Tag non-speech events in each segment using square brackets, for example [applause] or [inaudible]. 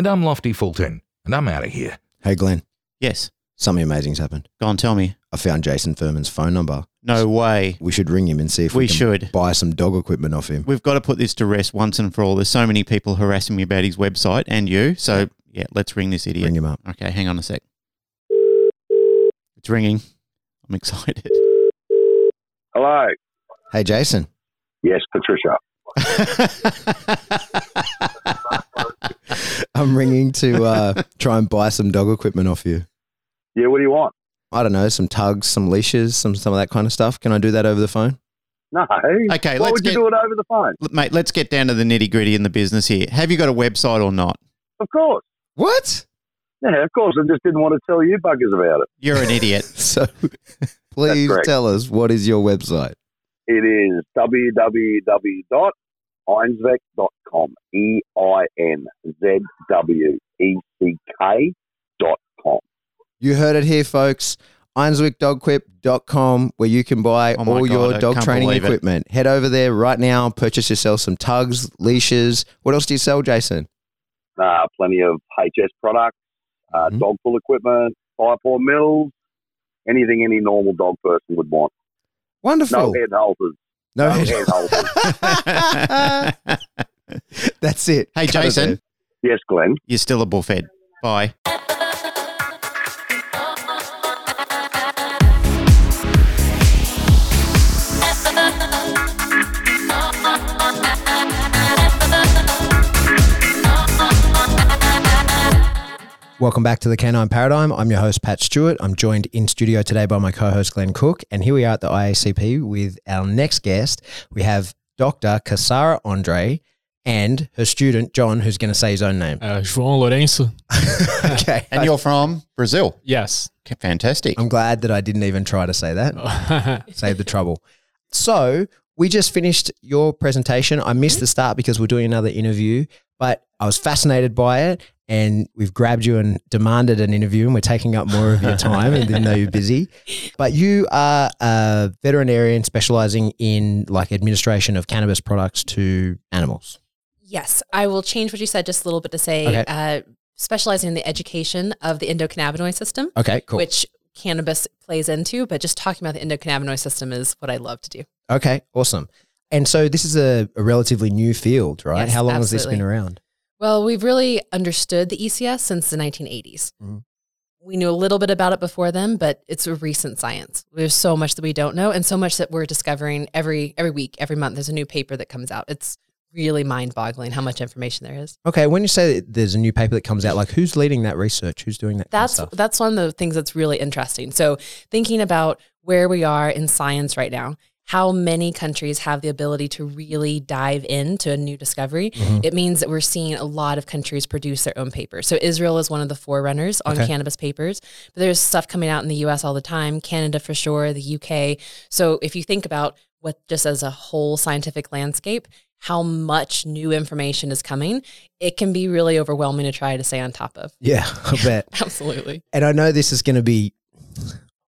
And I'm Lofty Fulton, and I'm out of here. Hey, Glenn, Yes. something amazing's happened. Go on, tell me. I found Jason Furman's phone number. No way. We should ring him and see if we, We can should. buy some dog equipment off him. We've got to put this to rest once and for all. There's so many people harassing me about his website and you. So, yeah, let's ring this idiot. Ring him up. Okay, hang on a sec. It's ringing. I'm [laughs] excited. Hello. Hey, Jason. Yes, Patricia. [laughs] I'm ringing to uh, try and buy some dog equipment off you. Yeah, what do you want? I don't know, some tugs, some leashes, some some of that kind of stuff. Can I do that over the phone? No. Okay, Why let's would you do it over the phone? Mate, let's get down to the nitty gritty in the business here. Have you got a website or not? Of course. What? Yeah, of course. I just didn't want to tell you buggers about it. You're an idiot. [laughs] So, please tell us what is your website? It is www.einsvec.com. E I N Z W E C K dot com. You heard it here, folks. IronswickDogQuip.com, where you can buy Oh all God, your dog training believe it. equipment. Head over there right now, purchase yourself some tugs, leashes. What else do you sell, Jason? Uh, plenty of HS products, uh, Mhm. dog pull equipment, fire paw mills, anything any normal dog person would want. Wonderful. No Wonderful. head halters. No No head- head. That's it. Hey, Cut Jason. there. yes, Glenn. You're still a bullfed. Bye. Welcome back to the Canine Paradigm. I'm your host, Pat Stewart. I'm joined in studio today by my co host, Glenn Cook. And here we are at the IACP with our next guest. We have Dr. Casara Andre and her student, John, who's going to say his own name. Uh, João Lourenço. [laughs] [laughs] okay. And you're from Brazil. Yes. Fantastic. I'm glad that I didn't even try to say that. [laughs] Save the trouble. So we just finished your presentation. I missed the start because we're doing another interview, but I was fascinated by it. And we've grabbed you and demanded an interview, and we're taking up more of your [laughs] time, and didn't know you're busy. But you are a veterinarian specializing in like administration of cannabis products to animals. Yes, I will change what you said just a little bit to say Okay. uh, specializing in the education of the endocannabinoid system, Okay, cool. which cannabis plays into, but just talking about the endocannabinoid system is what I love to do. okay, awesome. And so this is a, a relatively new field, right? Yes, How long has this been around? Well, we've really understood the ECS since the 1980s. Mhm. We knew a little bit about it before then, but it's a recent science. There's so much that we don't know, and so much that we're discovering every every week, every month. There's a new paper that comes out. It's really mind-boggling how much information there is. Okay, when you say that there's a new paper that comes out, like who's leading that research? Who's doing that? kind of That's that's one of the things that's really interesting. So thinking about where we are in science right now, how many countries have the ability to really dive into a new discovery, Mhm. it means that we're seeing a lot of countries produce their own papers. So Israel is one of the forerunners on Okay. cannabis papers, but there's stuff coming out in the US all the time, Canada for sure, the UK. So if you think about what just as a whole scientific landscape, how much new information is coming, it can be really overwhelming to try to stay on top of. Yeah, [laughs] I bet. [laughs] Absolutely. And I know this is going to be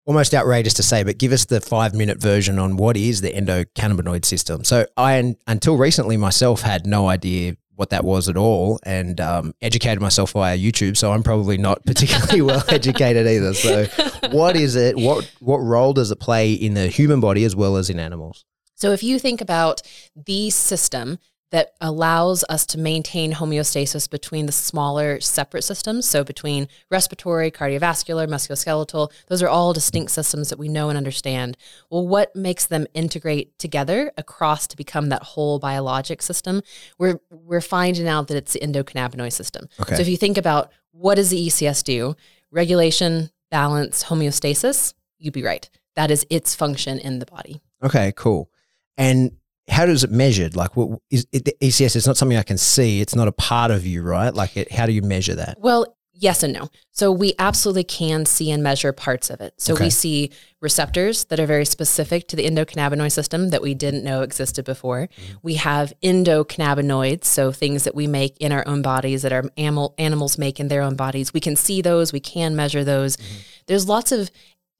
almost outrageous to say, but give us the five minute version on what is the endocannabinoid system. So I, until recently myself, had no idea what that was at all and um, educated myself via YouTube. So I'm probably not [laughs] particularly well educated either. So what is it? What, what role does it play in the human body as well as in animals? So if you think about the system that allows us to maintain homeostasis between the smaller separate systems, so between respiratory, cardiovascular, musculoskeletal, those are all distinct systems that we know and understand. Well, what makes them integrate together across to become that whole biologic system? We're we're finding out that it's the endocannabinoid system. Okay. So if you think about what does the ECS do? Regulation, balance, homeostasis, you'd be right. That is its function in the body. Okay, cool. And how does it measured? Like, what is it, the ECS? It's not something I can see. It's not a part of you, right? Like, it, how do you measure that? Well, yes and no. So we absolutely can see and measure parts of it. So Okay. we see receptors that are very specific to the endocannabinoid system that we didn't know existed before. Mm-hmm. We have endocannabinoids, so things that we make in our own bodies that our animal animals make in their own bodies. We can see those, we can measure those. Mm-hmm. There's lots of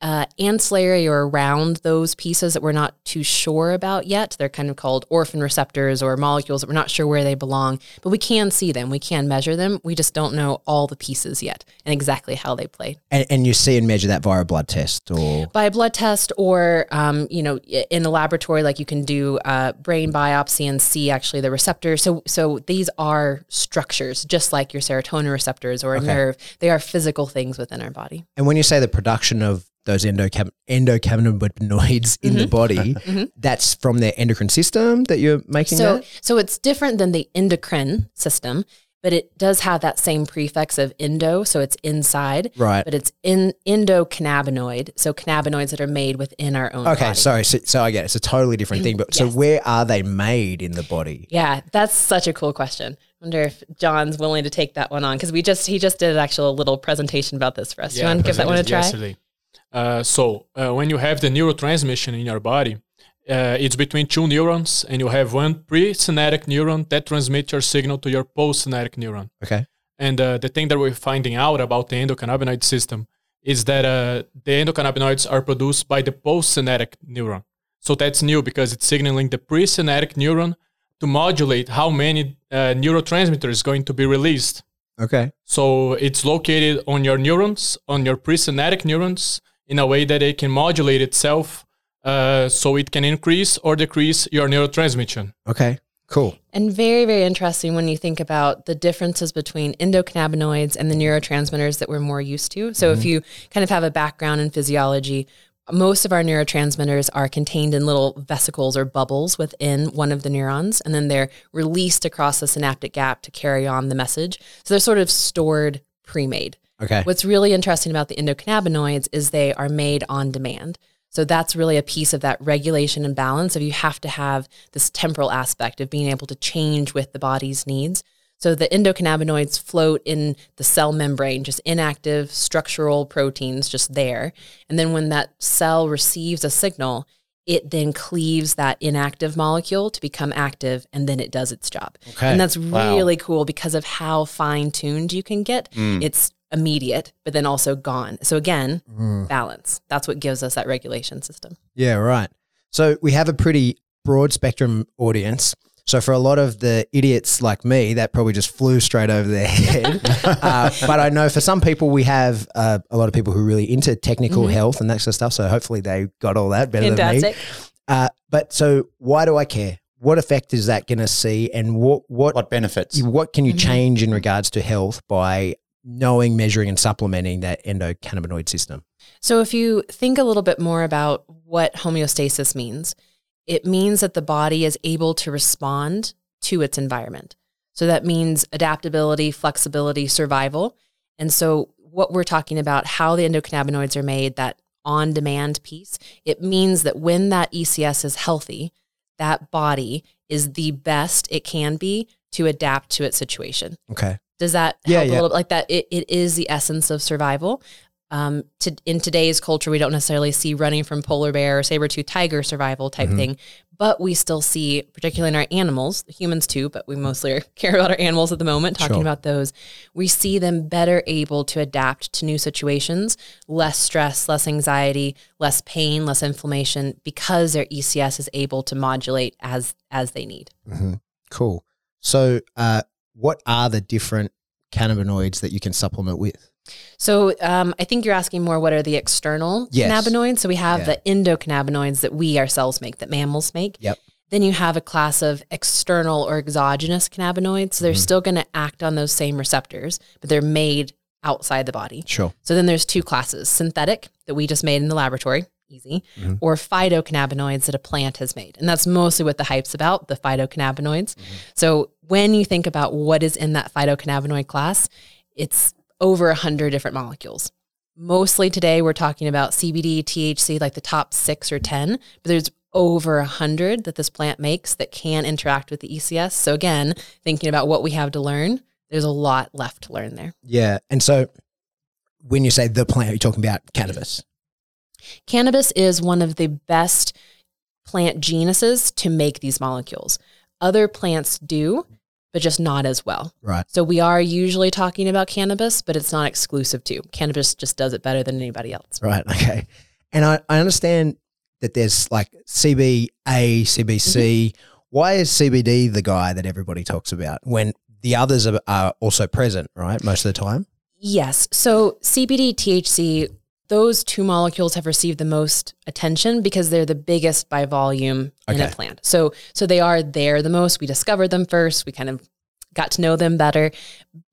uh, ancillary or around those pieces that we're not too sure about yet. They're kind of called orphan receptors or molecules that we're not sure where they belong, but we can see them. We can measure them. We just don't know all the pieces yet and exactly how they play And, and you see and measure that via a blood test, or by a blood test or um, you know in the laboratory like you can do uh, brain biopsy and see actually the receptor so so these are structures just like your serotonin receptors or a Okay. nerve they are physical things within our body and when you say the production of those endocam- endocannabinoids in the mm-hmm. body, mm-hmm. that's from their endocrine system that you're making so that. so it's different than the endocrine system but it does have that same prefix of endo so it's inside Right. but it's in endocannabinoid so cannabinoids that are made within our own body. Okay, body. sorry. So, so I get it. it's a totally different mm-hmm. thing. But so where are they made in the body? Yeah, that's such a cool question. I wonder if John's willing to take that one on because we just he just did an actual little presentation about this for us. Do you want to give that one a try? Yesterday. Uh, so uh, when you have the neurotransmission in your body, uh, it's between two neurons, and you have one pre-synaptic neuron that transmits your signal to your post-synaptic neuron. Okay. And uh, the thing that we're finding out about the endocannabinoid system is that uh, the endocannabinoids are produced by the postsynaptic neuron. So that's new because it's signaling the presynaptic neuron to modulate how many uh, neurotransmitters is going to be released. Okay. So it's located on your neurons, on your presynaptic neurons, in a way that it can modulate itself, uh, so it can increase or decrease your neurotransmission. Okay. Cool. And very very interesting when you think about the differences between endocannabinoids and the neurotransmitters that we're more used to. So if you kind of have a background in physiology. Most of our neurotransmitters are contained in little vesicles or bubbles within one of the neurons, and then they're released across the synaptic gap to carry on the message. So they're sort of stored pre made. Okay. What's really interesting about the endocannabinoids is they are made on demand. So that's really a piece of that regulation and balance of you have to have this temporal aspect of being able to change with the body's needs. So the endocannabinoids float in the cell membrane, just inactive structural proteins just there. And then when that cell receives a signal, it then cleaves that inactive molecule to become active and then it does its job. Okay. And that's Wow. really cool because of how fine tuned you can get. Mm. It's immediate, but then also gone. So again, balance. That's what gives us that regulation system. Yeah, right. So we have a pretty broad spectrum audience. So for a lot of the idiots like me, that probably just flew straight over their [laughs] head. uh, but I know for some people, we have uh, a lot of people who are really into technical health and that sort of stuff. So hopefully they got all that better Fantastic. than me. Uh, but so why do I care? What effect is that going to see, and what what What benefits? what can you change in regards to health by knowing, measuring, and supplementing that endocannabinoid system? So if you think a little bit more about what homeostasis means, it means that the body is able to respond to its environment. So that means adaptability, flexibility, survival. And so what we're talking about, how the endocannabinoids are made, that on demand piece, it means that when that ECS is healthy, that body is the best it can be to adapt to its situation. Okay. Does that Yeah, help yeah. a little bit? Like that, it, it is the essence of survival. Um, to, in today's culture, we don't necessarily see running from polar bear or saber tooth tiger survival type Mm-hmm. thing, but we still see, particularly in our animals, humans too, but we mostly [laughs] care about our animals at the moment, talking Sure. about those. We see them better able to adapt to new situations, less stress, less anxiety, less pain, less inflammation, because their ECS is able to modulate as as they need. hmm Cool. So, uh, what are the different cannabinoids that you can supplement with? So um, I think you're asking more what are the external Yes. cannabinoids? So we have Yeah. the endocannabinoids that we ourselves make, that mammals make. Yep. Then you have a class of external or exogenous cannabinoids. So they're Mm-hmm. still going to act on those same receptors, but they're made outside the body. Sure. So then there's two classes synthetic that we just made in the laboratory, easy, Mm-hmm. or phytocannabinoids that a plant has made. And that's mostly what the hype's about, the phytocannabinoids. Mm-hmm. So when you think about what is in that phytocannabinoid class, it's over a hundred different molecules. Mostly today we're talking about CBD, THC, like the top six or 10, but there's over a hundred that this plant makes that can interact with the ECS. So again, thinking about what we have to learn, there's a lot left to learn there. Yeah. And so when you say the plant, you're talking about cannabis. Cannabis is one of the best plant genuses to make these molecules. Other plants do, but just not as well. Right. So we are usually talking about cannabis, but it's not exclusive to. Cannabis just does it better than anybody else. Right. Okay. And I, I understand that there's like CBA, CBC. Mm-hmm. Why is CBD the guy that everybody talks about when the others are, are also present, right? Most of the time? Yes. So CBD, THC, those two molecules have received the most attention because they're the biggest by volume in a plant. So so they are there the most. We discovered them first. We kind of got to know them better.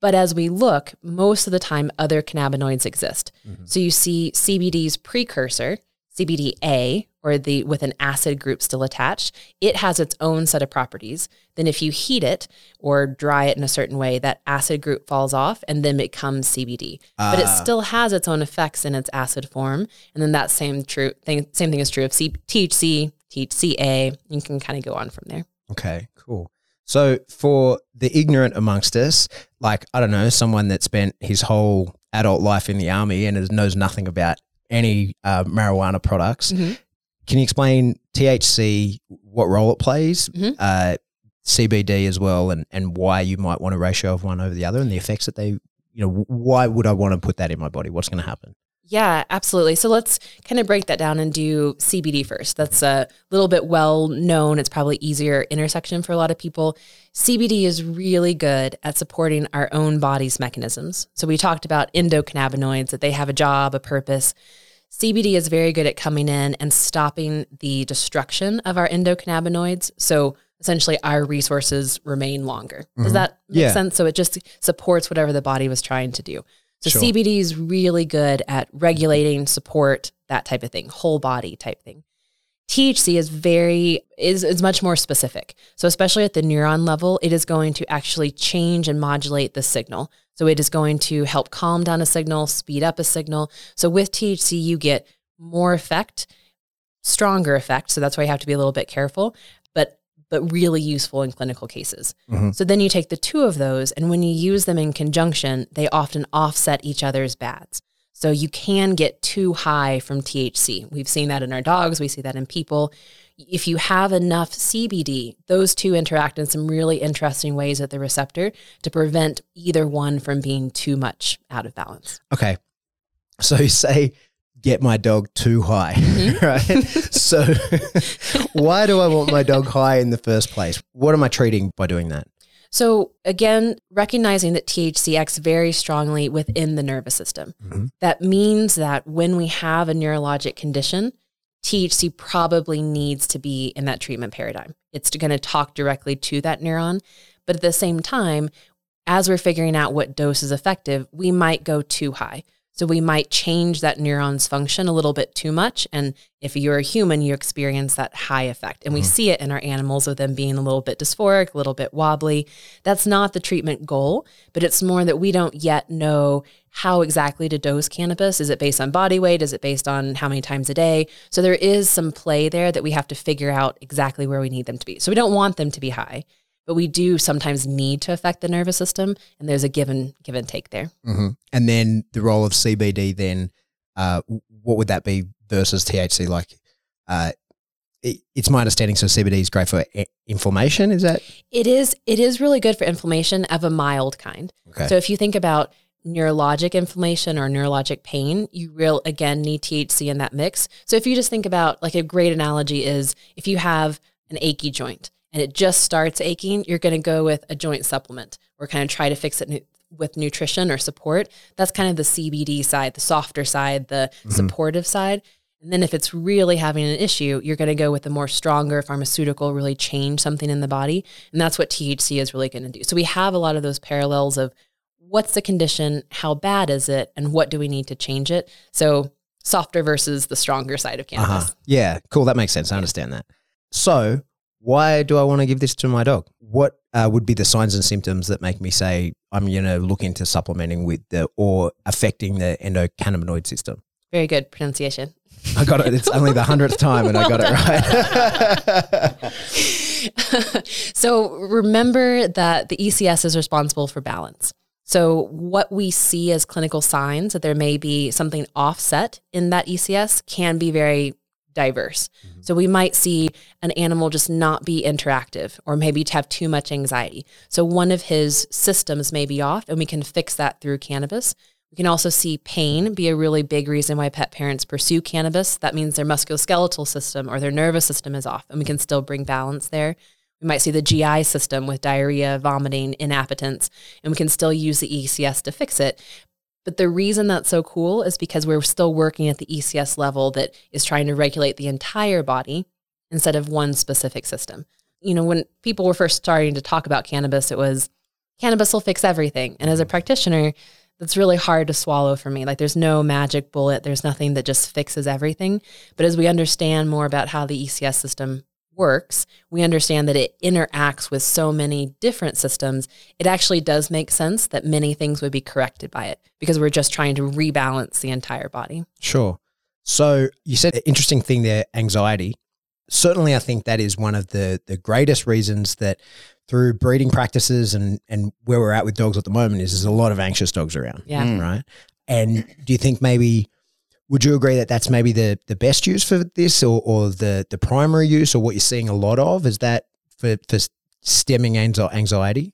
But as we look, most of the time other cannabinoids exist. Mm-hmm. So you see CBD's precursor, CBDA, or the with an acid group still attached, it has its own set of properties. Then if you heat it or dry it in a certain way, that acid group falls off and then it becomes CBD. but it Ah. still has its own effects in its acid form. And then that same true thing same thing is true of C- THC, THCA. You can kind of go on from there. Okay, cool. So for the ignorant amongst us, like I don't know, someone that spent his whole adult life in the army and knows nothing about any uh, marijuana products, Mhm. Can you explain THC, what role it plays, Mhm. uh, CBD as well, and and why you might want a ratio of one over the other, and the effects that they, you know, why would I want to put that in my body? What's going to happen? Yeah, absolutely. So let's kind of break that down and do CBD first. That's a little bit well known. It's probably easier intersection for a lot of people. CBD is really good at supporting our own body's mechanisms. So we talked about endocannabinoids that they have a job, a purpose. CBD is very good at coming in and stopping the destruction of our endocannabinoids. So essentially our resources remain longer. Does Mhm. that make Yeah. sense? So it just supports whatever the body was trying to do. So Sure. CBD is really good at regulating, support, that type of thing, whole body type thing. THC is very is is much more specific. So especially at the neuron level, it is going to actually change and modulate the signal. So it is going to help calm down a signal, speed up a signal. So with THC you get more effect, stronger effect, so that's why you have to be a little bit careful, but but really useful in clinical cases. Mhm. So then you take the two of those, and when you use them in conjunction, they often offset each other's bads. So you can get too high from THC. We've seen that in our dogs, we see that in people. If you have enough CBD, those two interact in some really interesting ways at the receptor to prevent either one from being too much out of balance. Okay. So you say, get my dog too high, Mhm. [laughs] right? so [laughs] why do I want my dog high in the first place? What am I treating by doing that? So again, recognizing that THC acts very strongly within the nervous system. Mhm. That means that when we have a neurologic condition, THC probably needs to be in that treatment paradigm. It's going to talk directly to that neuron. But at the same time, as we're figuring out what dose is effective, we might go too high. So we might change that neuron's function a little bit too much. And if you're a human, you experience that high effect. And we mm-hmm. see it in our animals with them being a little bit dysphoric, a little bit wobbly. That's not the treatment goal, but it's more that we don't yet know how exactly to dose cannabis. Is it based on body weight? Is it based on how many times a day? So there is some play there that we have to figure out exactly where we need them to be. So we don't want them to be high, but we do sometimes need to affect the nervous system, and there's a give and give and take there. Mm-hmm. And then the role of CBD, then uh, what would that be versus THC? Like, uh, it, it's my understanding. So CBD is great for i- inflammation. Is that It is it is really good for inflammation of a mild kind. okay? So if you think about neurologic inflammation or neurologic pain, you real again need THC in that mix. So if you just think about like a great analogy is if you have an achy joint and it just starts aching, you're going to go with a joint supplement or kind of try to fix it with nutrition or support. That's kind of the CBD side, the softer side, the supportive side. And then if it's really having an issue, you're going to go with the more stronger pharmaceutical, really change something in the body. And that's what THC is really going to do. So we have a lot of those parallels of what's the condition, how bad is it, and what do we need to change it. So softer versus the stronger side of cannabis. Uh-huh. Yeah, cool. That makes sense. I understand that. So, why do I want to give this to my dog? What uh, would be the signs and symptoms that make me say I'm going to look into supplementing with the or affecting the endocannabinoid system? Very good pronunciation. I got it. It's only the hundredth time, and I [laughs] got it right. [laughs] so remember that the ECS is responsible for balance. So what we see as clinical signs that there may be something offset in that ECS can be very diverse. Mm-hmm. So we might see an animal just not be interactive or maybe to have too much anxiety. So one of his systems may be off and we can fix that through cannabis. We can also see pain be a really big reason why pet parents pursue cannabis. That means their musculoskeletal system or their nervous system is off and we can still bring balance there. We might see the GI system with diarrhea, vomiting, inappetence, and we can still use the ECS to fix it. But the reason that's so cool is because we're still working at the ECS level that is trying to regulate the entire body instead of one specific system. You know, when people were first starting to talk about cannabis, it was cannabis will fix everything. And as a mm. practitioner, that's really hard to swallow for me. Like there's no magic bullet, there's nothing that just fixes everything. But as we understand more about how the ECS system works, we understand that it interacts with so many different systems. It actually does make sense that many things would be corrected by it because we're just trying to rebalance the entire body. Sure. So you said an interesting thing there, anxiety. Certainly, I think that is one of the the greatest reasons that through breeding practices and and where we're at with dogs at the moment is there's a lot of anxious dogs around. Yeah. Mm. Right. And do you think maybe would you agree that that's maybe the the best use for this or, or the the primary use or what you're seeing a lot of is that for for stemming anxiety?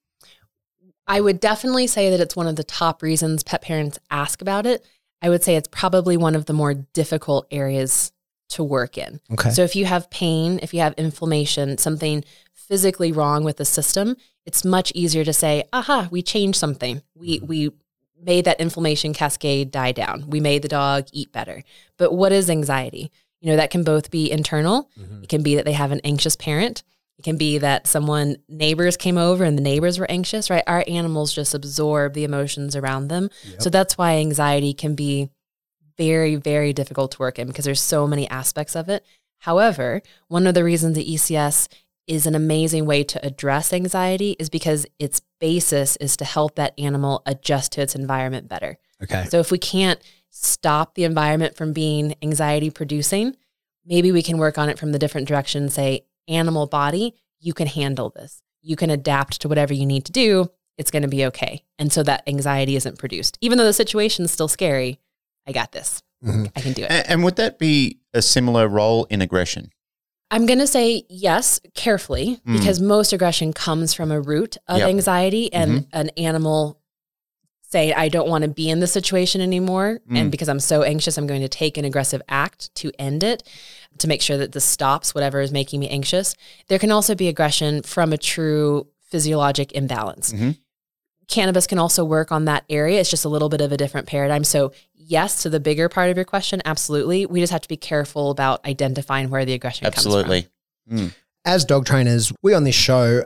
I would definitely say that it's one of the top reasons pet parents ask about it. I would say it's probably one of the more difficult areas to work in. Okay. So if you have pain, if you have inflammation, something physically wrong with the system, it's much easier to say, "Aha, we changed something. We we made that inflammation cascade die down. We made the dog eat better." But what is anxiety? You know, that can both be internal. Mm-hmm. It can be that they have an anxious parent. It can be that someone neighbors came over and the neighbors were anxious, right? Our animals just absorb the emotions around them. So that's why anxiety can be very, very difficult to work in because there's so many aspects of it. However, one of the reasons the ECS is an amazing way to address anxiety is because its basis is to help that animal adjust to its environment better. Okay. So if we can't stop the environment from being anxiety producing, maybe we can work on it from the different direction, say, animal body, you can handle this. You can adapt to whatever you need to do. It's going to be okay. And so that anxiety isn't produced. Even though the situation's still scary, I got this. Mhm. I can do it. A- And would that be a similar role in aggression? I'm going to say yes, carefully, Mm. because most aggression comes from a root of Yep. anxiety and an animal saying, I don't want to be in this situation anymore. Mm. And because I'm so anxious, I'm going to take an aggressive act to end it, to make sure that this stops whatever is making me anxious. There can also be aggression from a true physiologic imbalance. Mhm. Cannabis can also work on that area. It's just a little bit of a different paradigm. So, yes, to the bigger part of your question, absolutely. We just have to be careful about identifying where the aggression comes from. Absolutely. as dog trainers, we on this show,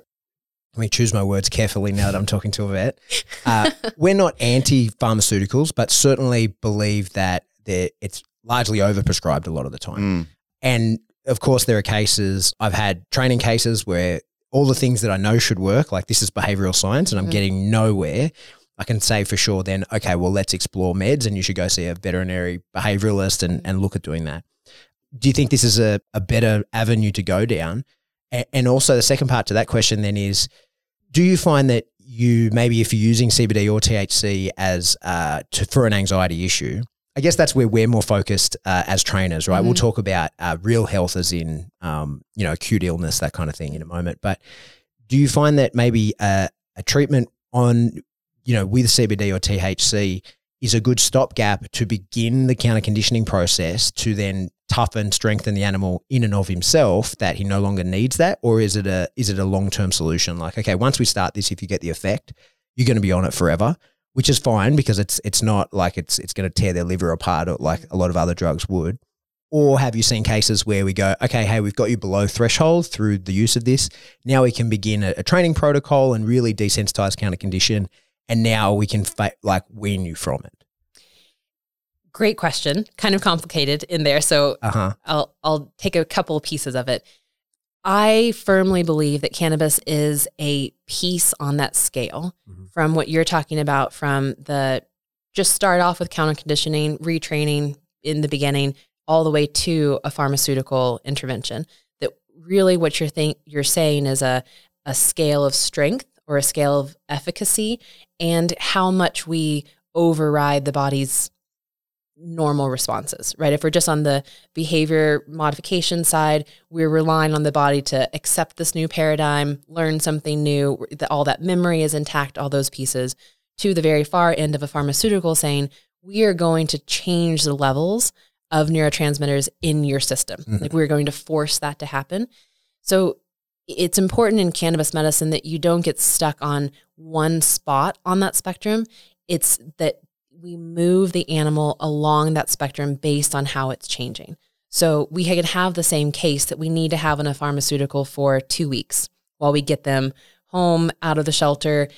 let me choose my words carefully now that I'm talking to a vet. Uh, [laughs] we're not anti pharmaceuticals, but certainly believe that it's largely overprescribed a lot of the time. Mm. And of course, there are cases, I've had training cases where all the things that I know should work, like this is behavioral science and I'm Mhm. getting nowhere. I can say for sure then, okay, well, let's explore meds and you should go see a veterinary behavioralist and, and look at doing that. Do you think this is a, a better avenue to go down? A- And also, the second part to that question then is do you find that you maybe if you're using CBD or THC as uh, to, for an anxiety issue, I guess that's where we're more focused uh, as trainers, right? We'll Mhm. talk about uh, real health as in, um, you know, acute illness, that kind of thing in a moment. But do you find that maybe uh, a treatment on, you know, with CBD or THC is a good stopgap to begin the counter conditioning process to then toughen, strengthen the animal in and of himself that he no longer needs that, or is it a is it a long term solution? Like, okay, once we start this, if you get the effect, you're going to be on it forever, which is fine because it's it's not like it's it's going to tear their liver apart like a lot of other drugs would. Or have you seen cases where we go, okay, hey, we've got you below threshold through the use of this. Now we can begin a, a training protocol and really desensitize counter condition, and now we can fa- like wean you from it. Great question. Kind of complicated in there. So Uh huh. I'll I'll take a couple of pieces of it. I firmly believe that cannabis is a piece on that scale Mhm. from what you're talking about from the just start off with counter conditioning, retraining, in the beginning all the way to a pharmaceutical intervention. That really what you're think you're saying is a a scale of strength or a scale of efficacy and how much we override the body's normal responses, right? If we're just on the behavior modification side, we're relying on the body to accept this new paradigm, learn something new, that all that memory is intact, all those pieces, to the very far end of a pharmaceutical saying, we are going to change the levels of neurotransmitters in your system. Mm-hmm. Like we're going to force that to happen. So it's important in cannabis medicine that you don't get stuck on one spot on that spectrum. It's that we move the animal along that spectrum based on how it's changing. So we could have the same case that we need to have in a pharmaceutical for two weeks while we get them home out of the shelter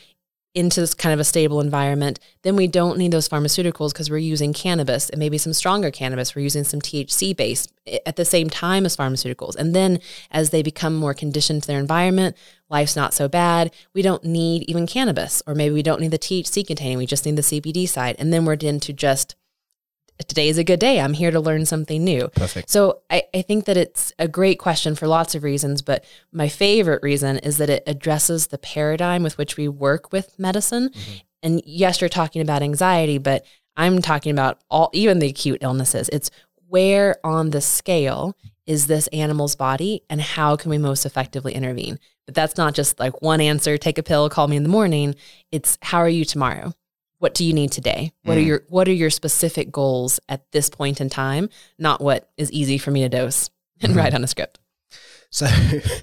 into this kind of a stable environment, then we don't need those pharmaceuticals because we're using cannabis and maybe some stronger cannabis. We're using some THC base eh, at the same time as pharmaceuticals. And then as they become more conditioned to their environment, life's not so bad. We don't need even cannabis, or maybe we don't need the THC containing, we just need the CBD side. And then we're into just today is a good day. I'm here to learn something new. Perfect. So I, I think that it's a great question for lots of reasons, but my favorite reason is that it addresses the paradigm with which we work with medicine. Mm-hmm. And yes, you're talking about anxiety, but I'm talking about all even the acute illnesses. It's where on the scale is this animal's body and how can we most effectively intervene? But that's not just like one answer, take a pill, call me in the morning. It's how are you tomorrow? What do you need today? What mm. are your what are your specific goals at this point in time? Not what is easy for me to dose and mm-hmm. write on a script. So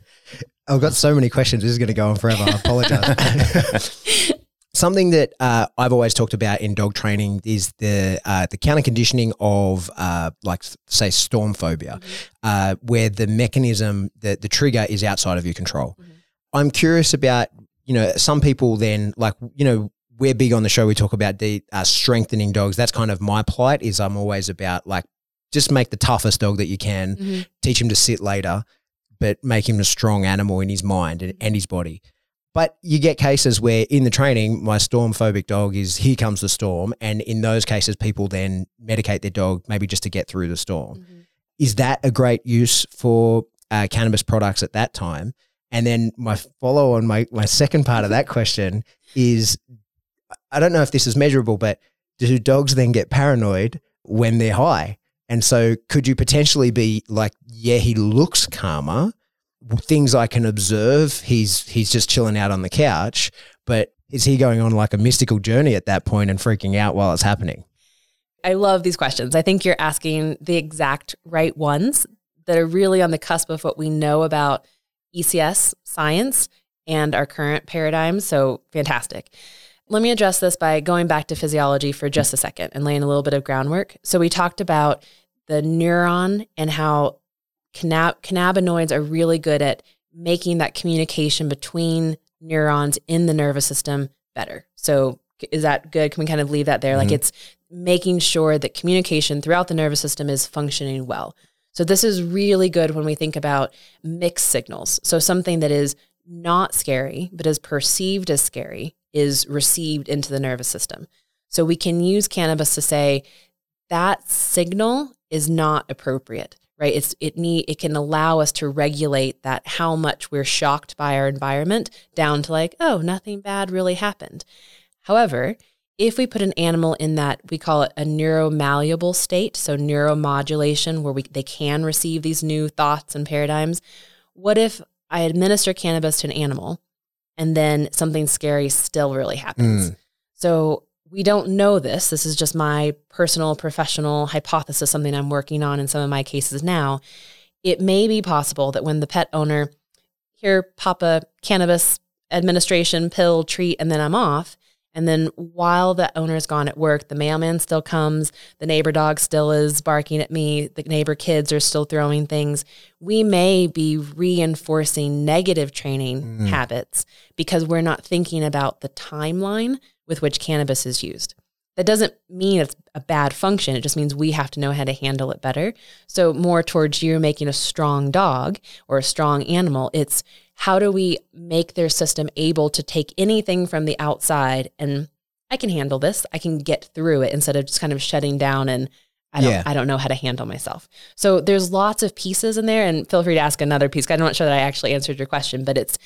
[laughs] I've got so many questions. This is going to go on forever. I apologize. [laughs] Something that uh, I've always talked about in dog training is the uh, the counter conditioning of uh, like say storm phobia, mm-hmm. where the mechanism, the the trigger is outside of your control. Mm-hmm. I'm curious about you know some people then like you know we're big on the show. We talk about the uh, strengthening dogs. That's kind of my plight. Is I'm always about like just make the toughest dog that you can. Mm-hmm. Teach him to sit later, but make him a strong animal in his mind and, and his body. But you get cases where in the training, my storm phobic dog is here comes the storm, and in those cases, people then medicate their dog maybe just to get through the storm. Mm-hmm. Is that a great use for uh, cannabis products at that time? And then my follow on my my second part of that question is I don't know if this is measurable, but do dogs then get paranoid when they're high? And so could you potentially be like, yeah, he looks calmer. Things I can observe, he's he's just chilling out on the couch, but is he going on like a mystical journey at that point and freaking out while it's happening? I love these questions. I think you're asking the exact right ones that are really on the cusp of what we know about ECS science and our current paradigm. So fantastic. Let me address this by going back to physiology for just a second and laying a little bit of groundwork. So, we talked about the neuron and how cannabinoids are really good at making that communication between neurons in the nervous system better. So, is that good? Can we kind of leave that there? Mm-hmm. Like, it's making sure that communication throughout the nervous system is functioning well. So, this is really good when we think about mixed signals. So, something that is not scary, but is perceived as scary is received into the nervous system. So we can use cannabis to say that signal is not appropriate, right? It's it need it can allow us to regulate that how much we're shocked by our environment down to like, oh, nothing bad really happened. However, if we put an animal in that we call it a neuromalleable state, so neuromodulation where we they can receive these new thoughts and paradigms, what if I administer cannabis to an animal and then something scary still really happens. Mm. So we don't know this. This is just my personal professional hypothesis, something I'm working on in some of my cases now. It may be possible that when the pet owner, here, pop a cannabis administration pill treat, and then I'm off, and then while the owner's gone at work, the mailman still comes, the neighbor dog still is barking at me, the neighbor kids are still throwing things. We may be reinforcing negative training mm. habits because we're not thinking about the timeline with which cannabis is used. That doesn't mean it's a bad function. It just means we have to know how to handle it better. So, more towards you making a strong dog or a strong animal, it's how do we make their system able to take anything from the outside and I can handle this. I can get through it instead of just kind of shutting down and I don't Yeah. I don't know how to handle myself. So there's lots of pieces in there and feel free to ask another piece. I'm not sure that I actually answered your question, but it's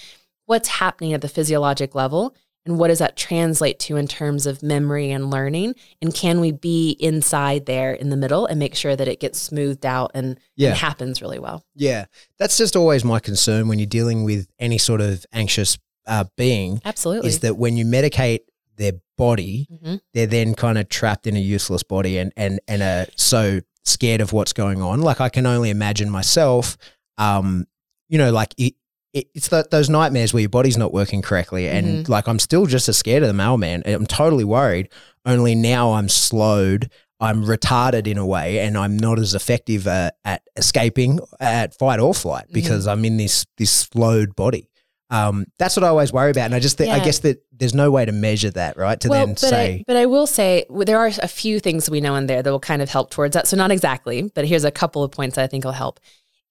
what's happening at the physiologic level and what does that translate to in terms of memory and learning and can we be inside there in the middle and make sure that it gets smoothed out and, Yeah. and happens really well. Yeah, that's just always my concern when you're dealing with any sort of anxious uh, being Absolutely. is that when you medicate their body, Mhm. they're then kind of trapped in a useless body and and and are so scared of what's going on. Like I can only imagine myself, um, you know, like it, it, it's th- those nightmares where your body's not working correctly, and like I'm still just as scared of the mailman. I'm totally worried. Only now I'm slowed. I'm retarded in a way, and I'm not as effective uh, at escaping at fight or flight because I'm in this this slowed body. Um, that's what I always worry about, and I just think I guess that there's no way to measure that, right? To then but say, I, but I will say w- there are a few things we know in there that will kind of help towards that. So not exactly, but here's a couple of points that I think will help.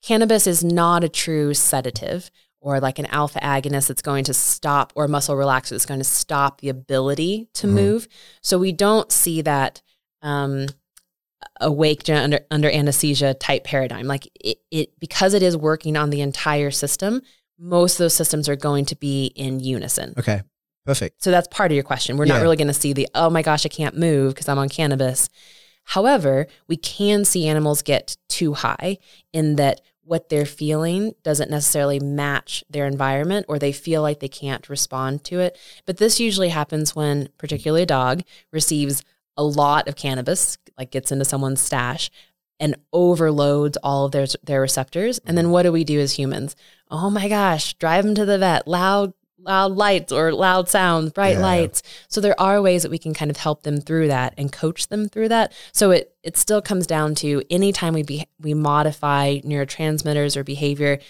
Cannabis is not a true sedative or like an alpha agonist that's going to stop or muscle relaxer that's going to stop the ability to Mhm. move. So we don't see that um, awake under under anesthesia type paradigm. Like it, it because it is working on the entire system. Most of those systems are going to be in unison. okay, perfect. So that's part of your question. We're Yeah. not really going to see the, oh my gosh, I can't move because I'm on cannabis. However, we can see animals get too high in that what they're feeling doesn't necessarily match their environment or they feel like they can't respond to it. But this usually happens when, particularly a dog, receives a lot of cannabis, like gets into someone's stash and overloads all of their their receptors. And then mm-hmm. what do we do as humans? Oh my gosh, drive them to the vet, loud loud lights or loud sounds, bright Yeah. lights. So there are ways that we can kind of help them through that and coach them through that. So it it still comes down to anytime we be, we modify neurotransmitters or behavior,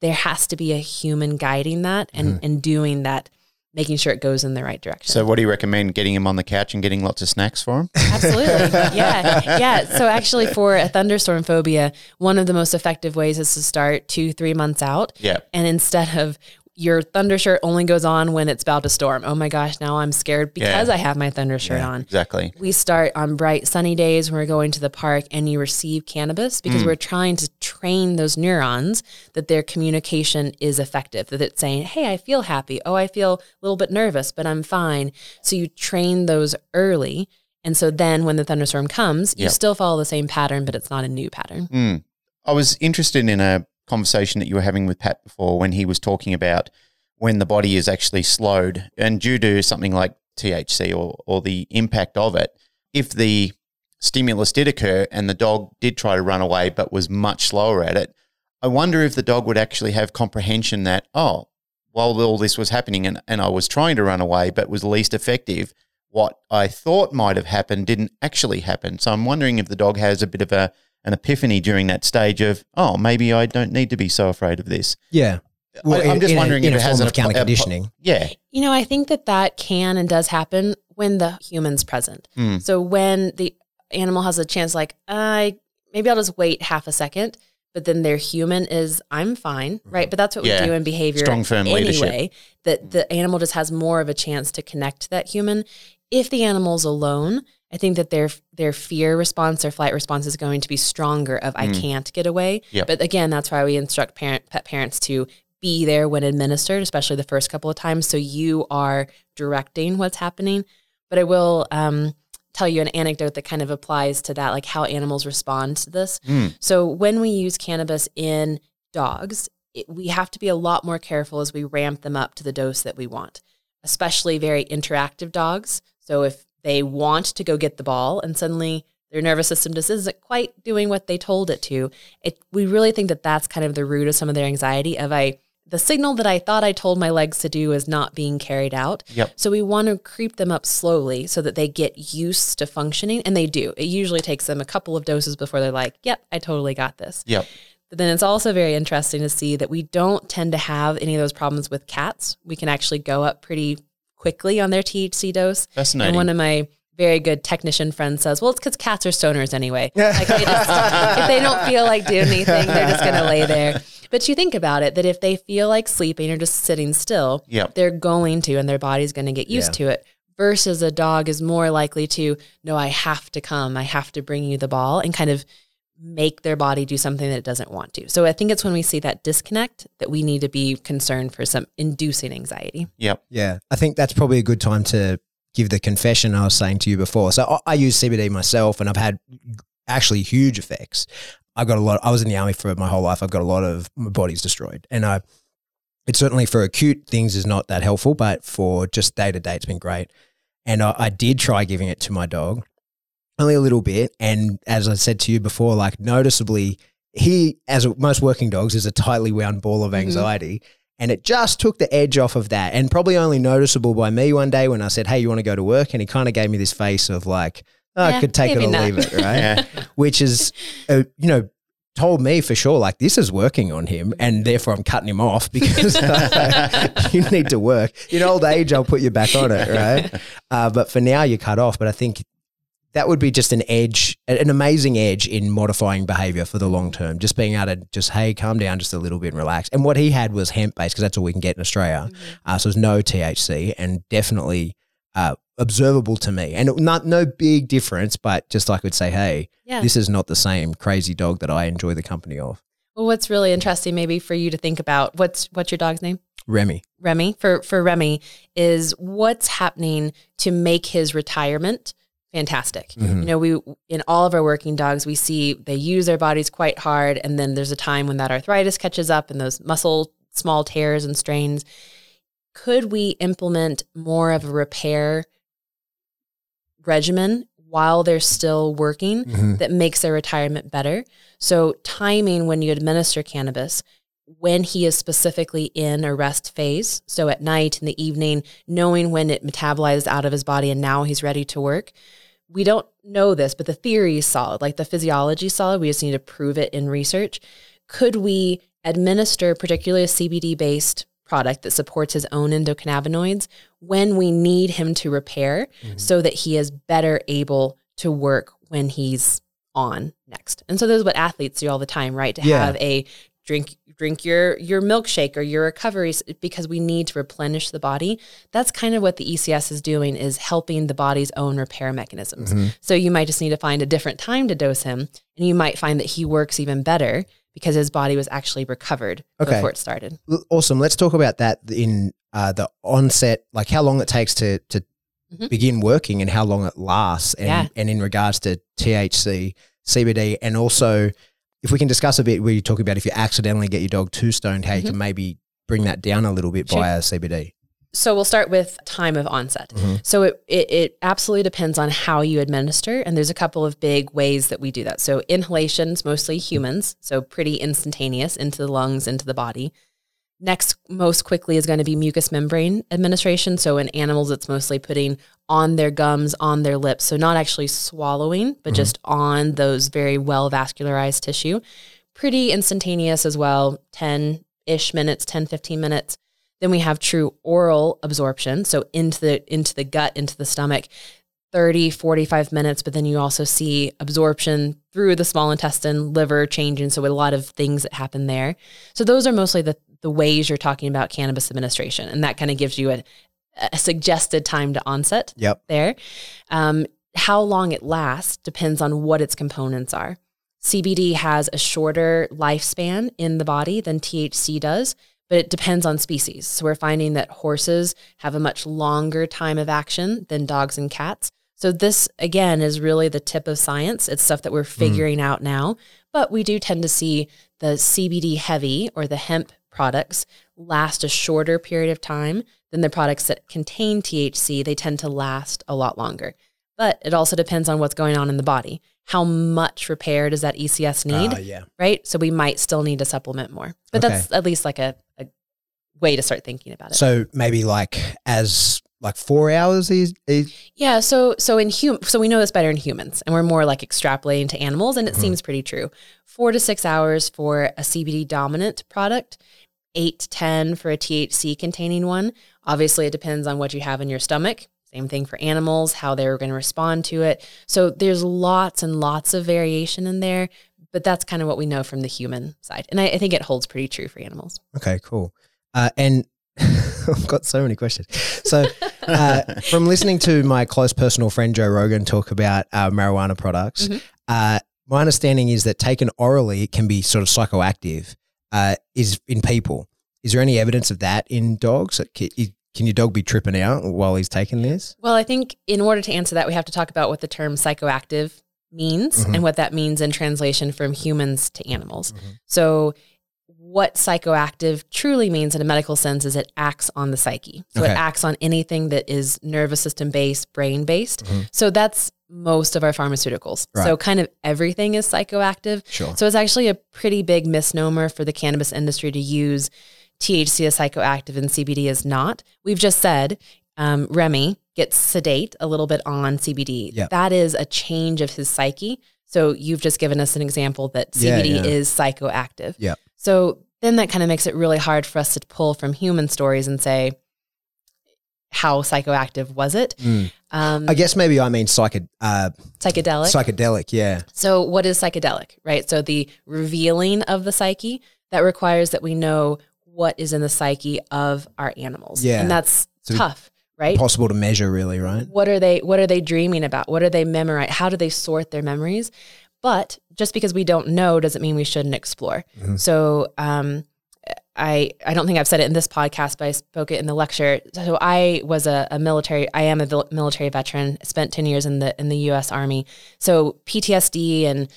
there has to be a human guiding that and mm-hmm. and doing that, making sure it goes in the right direction. So, what do you recommend? Getting him on the couch and getting lots of snacks for him? Absolutely. [laughs] Yeah. Yeah. So actually for a thunderstorm phobia, one of the most effective ways is to start two, three months out. Yeah. And instead of your thunder shirt only goes on when it's about to storm. Oh my gosh, now I'm scared because Yeah. I have my thunder shirt on. Exactly. We start on bright sunny days when we're going to the park and you receive cannabis because Mm. we're trying to train those neurons that their communication is effective, that it's saying, Hey, I feel happy. Oh, I feel a little bit nervous, but I'm fine. So you train those early. And so then when the thunderstorm comes, you still follow the same pattern, but it's not a new pattern. Mm. I was interested in a conversation that you were having with Pat before when he was talking about when the body is actually slowed and due to something like THC or, or the impact of it, if the stimulus did occur and the dog did try to run away but was much slower at it, I wonder if the dog would actually have comprehension that, oh, while all this was happening and, and I was trying to run away but was least effective, what I thought might have happened didn't actually happen. So I'm wondering if the dog has a bit of a an epiphany during that stage of, oh, maybe I don't need to be so afraid of this. Yeah. Well, I, am just in a- wondering in if a it has form an of counter a- a- conditioning. Yeah, You know, I think that that can and does happen when the human's present. Mm. So when the animal has a chance, like, I maybe I'll just wait half a second, but then their human is, I'm fine, right? But that's what Yeah. we do in behavior Strong, firm anyway. leadership. That the animal just has more of a chance to connect to that human. If the animal's alone, I think that their their fear response, their flight response is going to be stronger of I Mm. can't get away. Yep. But again, that's why we instruct parent pet parents to be there when administered, especially the first couple of times, so you are directing what's happening. But I will um, tell you an anecdote that kind of applies to that, like how animals respond to this. Mm. So when we use cannabis in dogs, it, we have to be a lot more careful as we ramp them up to the dose that we want, especially very interactive dogs. So if they want to go get the ball and suddenly their nervous system just isn't quite doing what they told it to, it, we really think that that's kind of the root of some of their anxiety of I the signal that I thought I told my legs to do is not being carried out. Yep. So we want to creep them up slowly so that they get used to functioning and they do. It usually takes them a couple of doses before they're like, "Yep, I totally got this." Yep. But then it's also very interesting to see that we don't tend to have any of those problems with cats. We can actually go up pretty quickly on their THC dose. Fascinating. And one of my very good technician friends says, "Well, it's because cats are stoners anyway. Like they just, if they don't feel like doing anything, they're just going to lay there." But you think about it that if they feel like sleeping or just sitting still, Yep. they're going to, and their body's going to get used to it. versus a dog is more likely to, no, I have to come, I have to bring you the ball, and kind of make their body do something that it doesn't want to. So I think it's when we see that disconnect that we need to be concerned for some inducing anxiety. Yep. Yeah, I think that's probably a good time to give the confession I was saying to you before. So I, I use CBD myself, and I've had actually huge effects. I got a lot. I was in the army for my whole life. I've got a lot of my body's destroyed, and I. It's certainly for acute things is not that helpful, but for just day to day, it's been great. And I, I did try giving it to my dog, only a little bit. And as I said to you before, like noticeably, he, as most working dogs, is a tightly wound ball of Mhm. anxiety. And it just took the edge off of that. And probably only noticeable by me one day when I said, Hey, you want to go to work? And he kind of gave me this face of like, oh, I could take it maybe or not. leave it, right? Yeah. [laughs] Which is, uh, you know, told me for sure, like, this is working on him. And therefore I'm cutting him off because [laughs] you need to work. In old age, I'll put you back on it, right? [laughs] Uh, but for now, you're cut off. But I think that would be just an edge, an amazing edge in modifying behavior for the long term. Just being able to just, hey, calm down just a little bit and relax. And what he had was hemp based because that's all we can get in Australia. Uh, so there's no THC and definitely uh, observable to me. And not no big difference, but just like I would say, hey, Yeah. this is not the same crazy dog that I enjoy the company of. Well, what's really interesting, maybe for you to think about, what's what's your dog's name? Remy. Remy. For for Remy, is what's happening to make his retirement fantastic. Mhm. You know, we in all of our working dogs, we see they use their bodies quite hard, and then there's a time when that arthritis catches up and those muscle small tears and strains. Could we implement more of a repair regimen while they're still working Mhm. that makes their retirement better? So, timing when you administer cannabis, when he is specifically in a rest phase, so at night, in the evening, knowing when it metabolizes out of his body and now he's ready to work. We don't know this, but the theory is solid, like the physiology is solid. We just need to prove it in research. Could we administer, particularly a CBD based product that supports his own endocannabinoids when we need him to repair mm-hmm. so that he is better able to work when he's on next. And so this is what athletes do all the time, right? To Yeah. have a drink drink your your milkshake or your recoveries because we need to replenish the body. That's kind of what the ECS is doing is helping the body's own repair mechanisms. Mm-hmm. So you might just need to find a different time to dose him and you might find that he works even better because his body was actually recovered Okay. before it started. Awesome. Let's talk about that in uh, the onset, like how long it takes to to Mhm. begin working and how long it lasts, and Yeah. and in regards to THC, CBD, and also if we can discuss a bit where you talk about if you accidentally get your dog too stoned, how you can maybe bring that down a little bit Sure. via CBD. So we'll start with time of onset. Mhm. So it, it, it absolutely depends on how you administer. And there's a couple of big ways that we do that. So inhalations, mostly humans, so pretty instantaneous into the lungs, into the body. Next, most quickly is going to be mucous membrane administration. So in animals, it's mostly putting on their gums, on their lips. So not actually swallowing, but mm-hmm. just on those very well vascularized tissue. Pretty instantaneous as well, 10 ish minutes, 10, 15 minutes. Then we have true oral absorption, so into the into the gut, into the stomach, 30, 45 minutes, but then you also see absorption through the small intestine, liver changing, so a lot of things that happen there. So those are mostly the the ways you're talking about cannabis administration, and that kind of gives you a, a suggested time to onset Yep. there. Um, how long it lasts depends on what its components are. CBD has a shorter lifespan in the body than THC does, but it depends on species. So we're finding that horses have a much longer time of action than dogs and cats. So this again is really the tip of science. It's stuff that we're figuring out now, but we do tend to see the CBD heavy or the hemp products last a shorter period of time than the products that contain THC. They tend to last a lot longer. But it also depends on what's going on in the body. How much repair does that ECS need? Ah, yeah. right? So we might still need to supplement more. But that's at least like a, a way to start thinking about it. So maybe like as like four hours is, is yeah, so so in hum so we know this better in humans and we're more like extrapolating to animals and it seems pretty true. 4 to 6 hours for a CBD dominant product, 8 to 10 for a THC containing one. Obviously it depends on what you have in your stomach. Same thing for animals, how they're going to respond to it. So there's lots and lots of variation in there, but that's kind of what we know from the human side. And I, I think it holds pretty true for animals. Okay, cool. Uh, and [laughs] I've got so many questions. So uh, [laughs] from listening to my close personal friend Joe Rogan talk about uh, marijuana products, Mhm. uh, my understanding is that taken orally, it can be sort of psychoactive. Uh, is in people. Is there any evidence of that in dogs? Can, your dog be tripping out while he's taking this? Well, I think in order to answer that, we have to talk about what the term psychoactive means Mhm. and what that means in translation from humans to animals. Mhm. So, what psychoactive truly means in a medical sense is it acts on the psyche. So, Okay. it acts on anything that is nervous system based, brain based. Mhm. So, that's most of our pharmaceuticals. Right. So, kind of everything is psychoactive. Sure. So it's actually a pretty big misnomer for the cannabis industry to use THC as psychoactive and CBD is not. We've just said um, Remy gets sedate a little bit on CBD. Yep. That is a change of his psyche. So you've just given us an example that Yeah, CBD yeah. is psychoactive. Yep. So then that kind of makes it really hard for us to pull from human stories and say, how psychoactive was it? Mm. Um, I guess maybe I mean uh, psychedelic. psychedelic. Yeah. So, what is psychedelic, right? So, the revealing of the psyche that requires that we know what is in the psyche of our animals. Yeah. And that's So- tough, right? Possible to measure, really, right? What are they what are they dreaming about? What are they memorize? How do they sort their memories? But just because we don't know doesn't mean we shouldn't explore. Mhm. So, um I, I don't think I've said it in this podcast, but I spoke it in the lecture. So I was a, a military. I am a vil- military veteran. Spent ten years in the in the U.S. Army. So PTSD and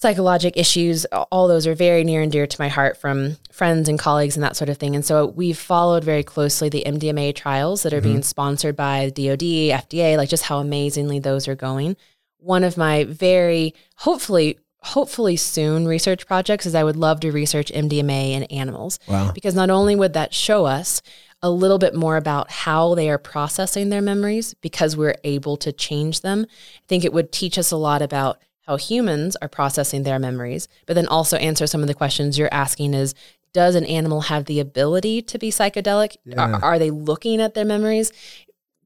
psychologic issues, all those are very near and dear to my heart from friends and colleagues and that sort of thing. And so we've followed very closely the MDMA trials that are being sponsored by DoD, FDA, like just how amazingly those are going. One of my very hopefully hopefully soon research projects is I would love to research MDMA in animals Wow. because not only would that show us a little bit more about how they are processing their memories because we're able to change them, I think it would teach us a lot about how humans are processing their memories, but then also answer some of the questions you're asking is does an animal have the ability to be psychedelic? Yeah. Are, are they looking at their memories?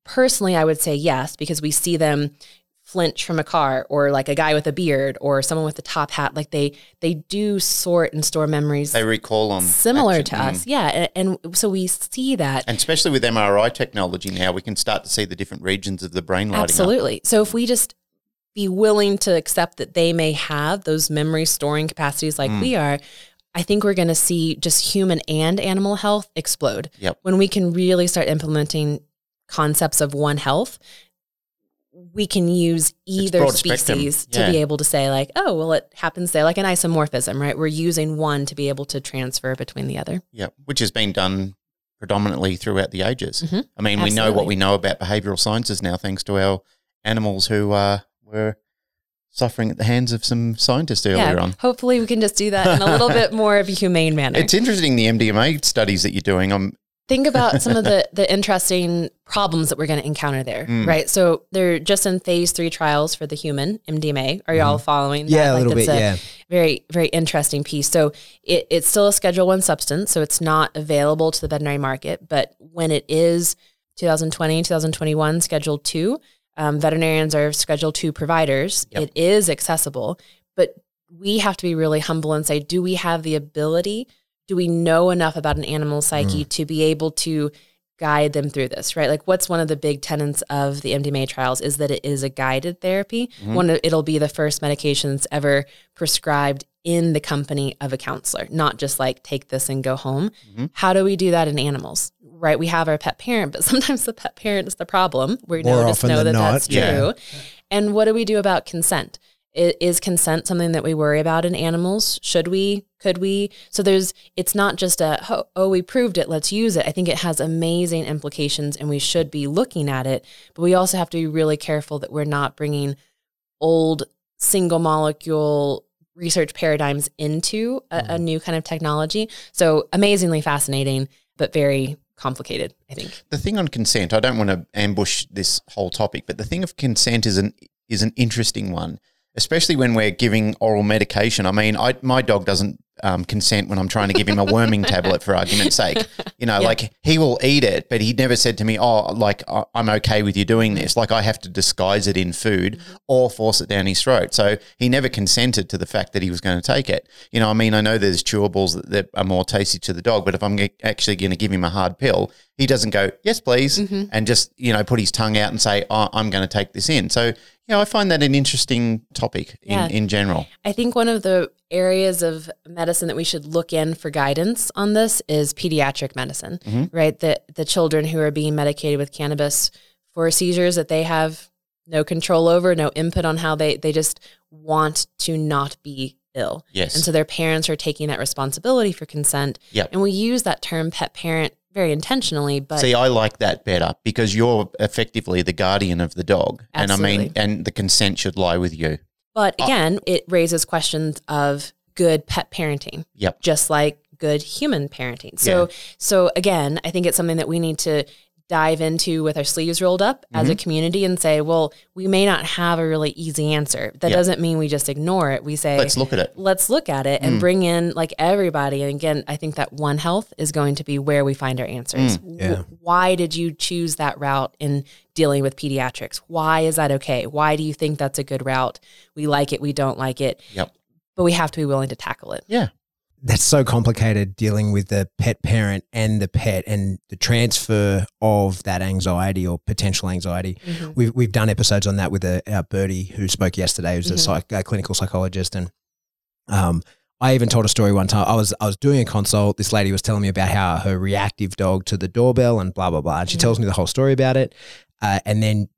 Personally, I would say yes, because we see them flinch from a car or like a guy with a beard or someone with a top hat like they they do sort and store memories They recall on similar action. to Mm. us. Yeah. And, and so we see that. And especially with MRI technology now, we can start to see the different regions of the brain lighting up. Absolutely. So if we just be willing to accept that they may have those memory storing capacities like Mm. we are, I think we're going to see just human and animal health explode. Yep. When we can really start implementing concepts of one health, we can use either species Yeah. to be able to say like, oh, well, it happens there, like an isomorphism, right? We're using one to be able to transfer between the other. Yeah, which has been done predominantly throughout the ages. Mhm. I mean, we know what we know about behavioral sciences now, thanks to our animals who uh, were suffering at the hands of some scientists earlier on. Hopefully, we can just do that in a little [laughs] bit more of a humane manner. It's interesting the MDMA studies that you're doing. I'm Think about some of [laughs] the the interesting problems that we're going to encounter there, Mm. right? So they're just in phase three trials for the human MDMA. Are y'all following? Mm-hmm. Yeah, that? a Like, little bit. that's Yeah. very very interesting piece. So it, it's still a Schedule One substance, so it's not available to the veterinary market. But when it is 2020, 2021 Schedule Two, um, veterinarians are Schedule Two providers. Yep. It is accessible, but we have to be really humble and say, do we have the ability? Do we know enough about an animal psyche Mm. to be able to guide them through this, right? Like what's one of the big tenets of the MDMA trials is that it is a guided therapy. Mhm. One of, it'll be the first medications ever prescribed in the company of a counselor, not just like take this and go home. Mhm. How do we do that in animals? Right? We have our pet parent, but [laughs] sometimes the pet parent is the problem. We More know, just know that not, that's yeah. true. And what do we do about consent? Is consent something that we worry about in animals? Should we? Could we? So there's, it's not just a, oh, oh, we proved it, let's use it. I think it has amazing implications and we should be looking at it. But we also have to be really careful that we're not bringing old single molecule research paradigms into a, a mm-hmm. new kind of technology. So amazingly fascinating, but very complicated, I think. the thing on consent. I don't want to ambush this whole topic, but the thing of consent is an is an interesting one, especially when we're giving oral medication. I mean, I, my dog doesn't um, consent when I'm trying to give him a worming [laughs] tablet for argument's sake. You know, Yeah. like he will eat it, but he never said to me, "Oh, like I'm okay with you doing this." Like I have to disguise it in food or force it down his throat. So he never consented to the fact that he was going to take it. You know, I mean, I know there's chewables that, that are more tasty to the dog, but if I'm ge- actually going to give him a hard pill, he doesn't go, "Yes, please," and just you know put his tongue out and say, oh, "I'm going to take this in." So you know, I find that an interesting topic Yeah. in, in general. I think one of the areas of medicine that we should look in for guidance on this is pediatric medicine, mm-hmm. right? The the children who are being medicated with cannabis for seizures that they have no control over, no input on how they they just want to not be ill. Yes. And so their parents are taking that responsibility for consent. Yep. And we use that term pet parent very intentionally, but See, I like that better because you're effectively the guardian of the dog, and I mean, and the consent should lie with you. But again, it raises questions of good pet parenting. Yep. Just like good human parenting. So so again, I think it's something that we need to dive into with our sleeves rolled up as a mm-hmm. community and say, well, we may not have a really easy answer. That Yep. doesn't mean we just ignore it. We say Let's look at it. let's look at it and mm. bring in like everybody. And again, I think that One Health is going to be where we find our answers. Mm. W- Yeah. Why did you choose that route in dealing with pediatrics? Why is that okay? Why do you think that's a good route? We like it, we don't like it. Yep. But we have to be willing to tackle it. Yeah. That's so complicated dealing with the pet parent and the pet and the transfer of that anxiety or potential anxiety. Mm-hmm. We've we've done episodes on that with a, our Birdie who spoke yesterday, who's a, Mhm. psych, a clinical psychologist, and um, I even told a story one time. I was I was doing a consult. This lady was telling me about how her reactive dog to the doorbell and blah blah blah. And she Mhm. tells me the whole story about it. Uh, and then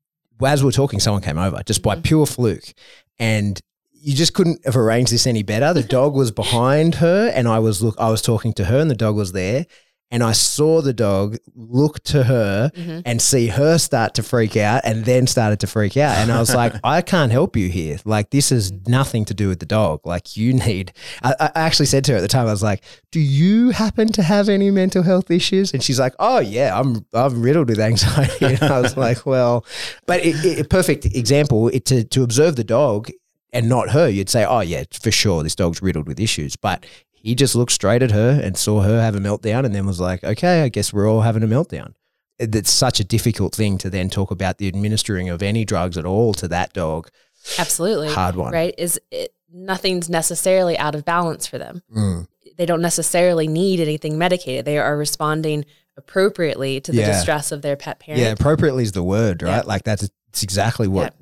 as we were talking, someone came over just by Mhm. pure fluke, and you just couldn't have arranged this any better. The dog was behind her, and I was look. I was talking to her, and the dog was there. And I saw the dog look to her Mhm. and see her start to freak out, and then started to freak out. And I was like, [laughs] I can't help you here. Like this is nothing to do with the dog. Like you need. I, I actually said to her at the time, I was like, "Do you happen to have any mental health issues?" And she's like, "Oh yeah, I'm I'm riddled with anxiety." [laughs] And I was like, "Well," but it, it, perfect example it, to to observe the dog and not her, you'd say, "Oh yeah, for sure, this dog's riddled with issues." But he just looked straight at her and saw her have a meltdown, and then was like, "Okay, I guess we're all having a meltdown." It's such a difficult thing to then talk about the administering of any drugs at all to that dog. Absolutely. Hard one. Right? Is it nothing's necessarily out of balance for them. Mm. They don't necessarily need anything medicated. They are responding appropriately to the Yeah. distress of their pet parent. Yeah, appropriately is the word, right? Like that's it's exactly what.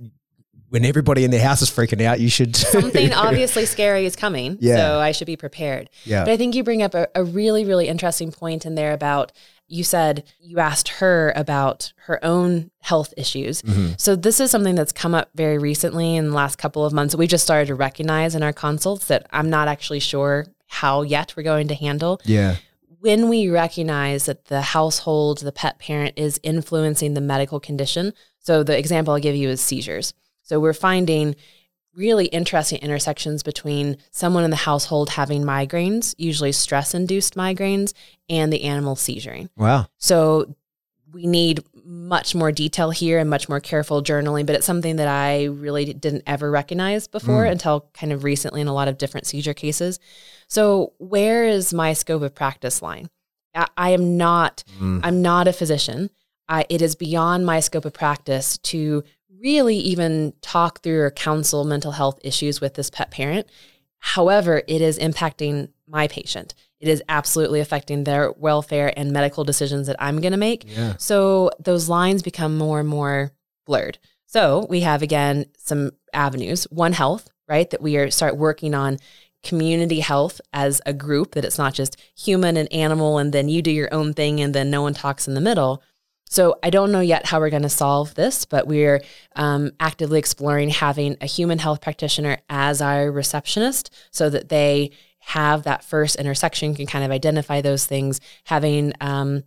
When everybody in their house is freaking out, you should [laughs] Something obviously scary is coming. Yeah. So I should be prepared. Yeah. But I think you bring up a, a really, really interesting point in there about you said you asked her about her own health issues. Mm-hmm. So this is something that's come up very recently in the last couple of months. We just started to recognize in our consults that I'm not actually sure how yet we're going to handle. Yeah. When we recognize that the household, the pet parent is influencing the medical condition. So the example I'll give you is seizures. So we're finding really interesting intersections between someone in the household having migraines, usually stress induced migraines, and the animal seizuring. Wow. So we need much more detail here and much more careful journaling, but it's something that I really didn't ever recognize before mm. until kind of recently in a lot of different seizure cases. So where is my scope of practice line? I, I am not mm. I'm not a physician. I, it is beyond my scope of practice to really even talk through or counsel mental health issues with this pet parent. However, it is impacting my patient. It is absolutely affecting their welfare and medical decisions that I'm going to make. Yeah. So those lines become more and more blurred. So we have again some avenues. One Health, right? That we are start working on community health as a group. That it's not just human and animal, and then you do your own thing, and then no one talks in the middle. So I don't know yet how we're going to solve this, but we're um, actively exploring having a human health practitioner as our receptionist, so that they have that first intersection, can kind of identify those things. Having um,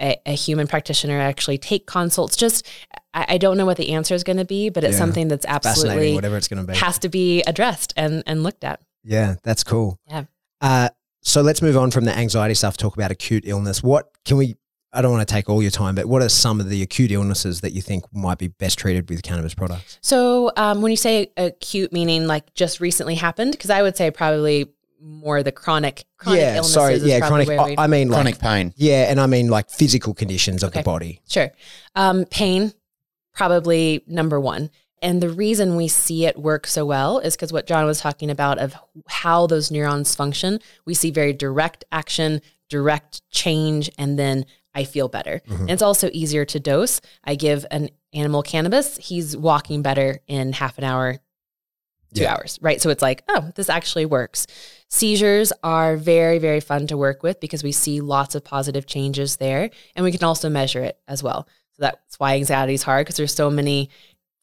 a, a human practitioner actually take consults. Just I, I don't know what the answer is going to be, but it's Yeah. something that's absolutely whatever it's going to be. has to be addressed and and looked at. Yeah, that's cool. Yeah. Uh, so let's move on from the anxiety stuff. Talk about acute illness. What can we? I don't want to take all your time, but what are some of the acute illnesses that you think might be best treated with cannabis products? So um, when you say acute, meaning like just recently happened, because I would say probably more the chronic chronic yeah, illnesses. sorry, yeah, probably chronic. where I, I mean, like, Chronic pain. yeah, and I mean like physical conditions of the body. Sure. Um, pain, probably number one. And the reason we see it work so well is because what John was talking about of how those neurons function, we see very direct action, direct change, and then I feel better. And it's also easier to dose. I give an animal cannabis, he's walking better in half an hour, two Yeah. hours, right? So it's like, oh, this actually works. Seizures are very, very fun to work with because we see lots of positive changes there and we can also measure it as well. So that's why anxiety is hard because there's so many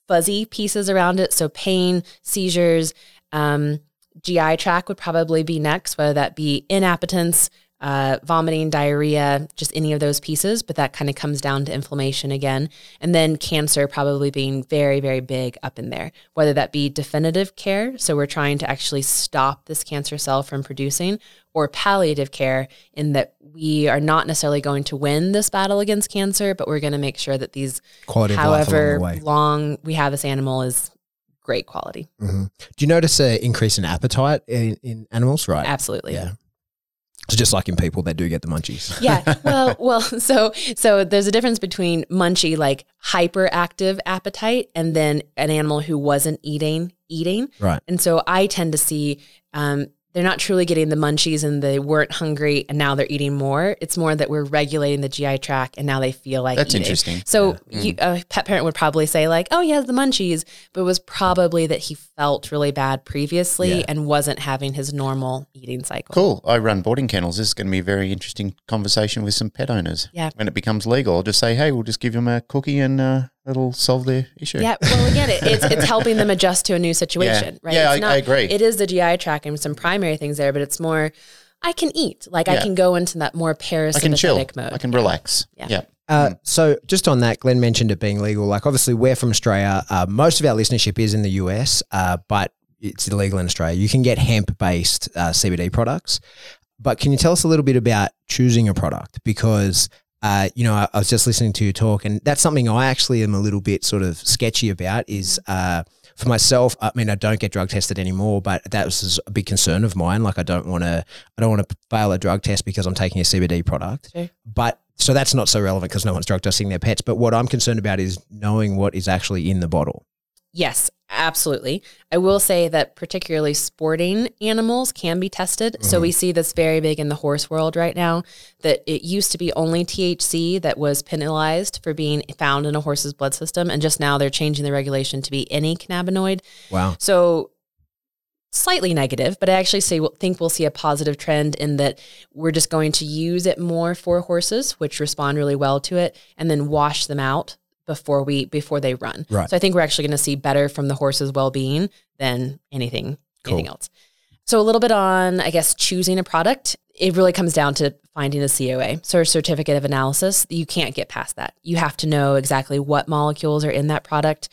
fuzzy pieces around it. So pain, seizures, um, GI tract would probably be next, whether that be inappetence, uh, vomiting, diarrhea, just any of those pieces. But that kind of comes down to inflammation again. And then cancer probably being very, very big up in there, whether that be definitive care. So we're trying to actually stop this cancer cell from producing, or palliative care, in that we are not necessarily going to win this battle against cancer, but we're going to make sure that these, Quality however the long we have this animal, is great quality. hmm Do you notice an increase in appetite in, in animals? Right. Absolutely. Yeah. So just like in people, they do get the munchies. [laughs] yeah. Well, well, so so there's a difference between munchy like hyperactive appetite and then an animal who wasn't eating eating. Right. And so I tend to see um, they're not truly getting the munchies and they weren't hungry and now they're eating more. It's more that we're regulating the GI tract and now they feel like That's eating. interesting. So you, a pet parent would probably say like, "Oh, he has the munchies," but it was probably that he felt really bad previously Yeah. and wasn't having his normal eating cycle. Cool. I run boarding kennels. This is going to be a very interesting conversation with some pet owners. Yeah. When it becomes legal, I'll just say, hey, we'll just give them a cookie and uh, it'll solve their issue. Yeah, well, again, it, it's it's helping them adjust to a new [laughs] situation, Yeah. right? Yeah, it's I- I agree. It is the GI tract and some primary things there, but it's more. I can eat, like I can go into that more I can chill. parasympathetic mode. I can relax. Yeah. Yeah. Uh, so just on that, Glenn mentioned it being legal. Like obviously we're from Australia. Uh, most of our listenership is in the US, uh, but it's illegal in Australia. You can get hemp-based uh, CBD products. But can you tell us a little bit about choosing a product? Because uh, you know, I, I was just listening to you talk, and that's something I actually am a little bit sort of sketchy about. Is uh, for myself. I mean, I don't get drug tested anymore, but that was a big concern of mine. Like, I don't want to, I don't want to fail a drug test because I'm taking a CBD product. Sure. But so that's not so relevant because no one's drug testing their pets. But what I'm concerned about is knowing what is actually in the bottle. Yes, absolutely. I will say that particularly sporting animals can be tested. Mm-hmm. So we see this very big in the horse world right now that it used to be only THC that was penalized for being found in a horse's blood system. And just now they're changing the regulation to be any cannabinoid. Wow. So slightly negative, but I actually say think we'll see a positive trend in that we're just going to use it more for horses, which respond really well to it, and then wash them out before we before they run. Right. So I think we're actually going to see better from the horse's well being than anything anything else. So a little bit on I guess choosing a product. It really comes down to finding a COA, so a certificate of analysis. You can't get past that. You have to know exactly what molecules are in that product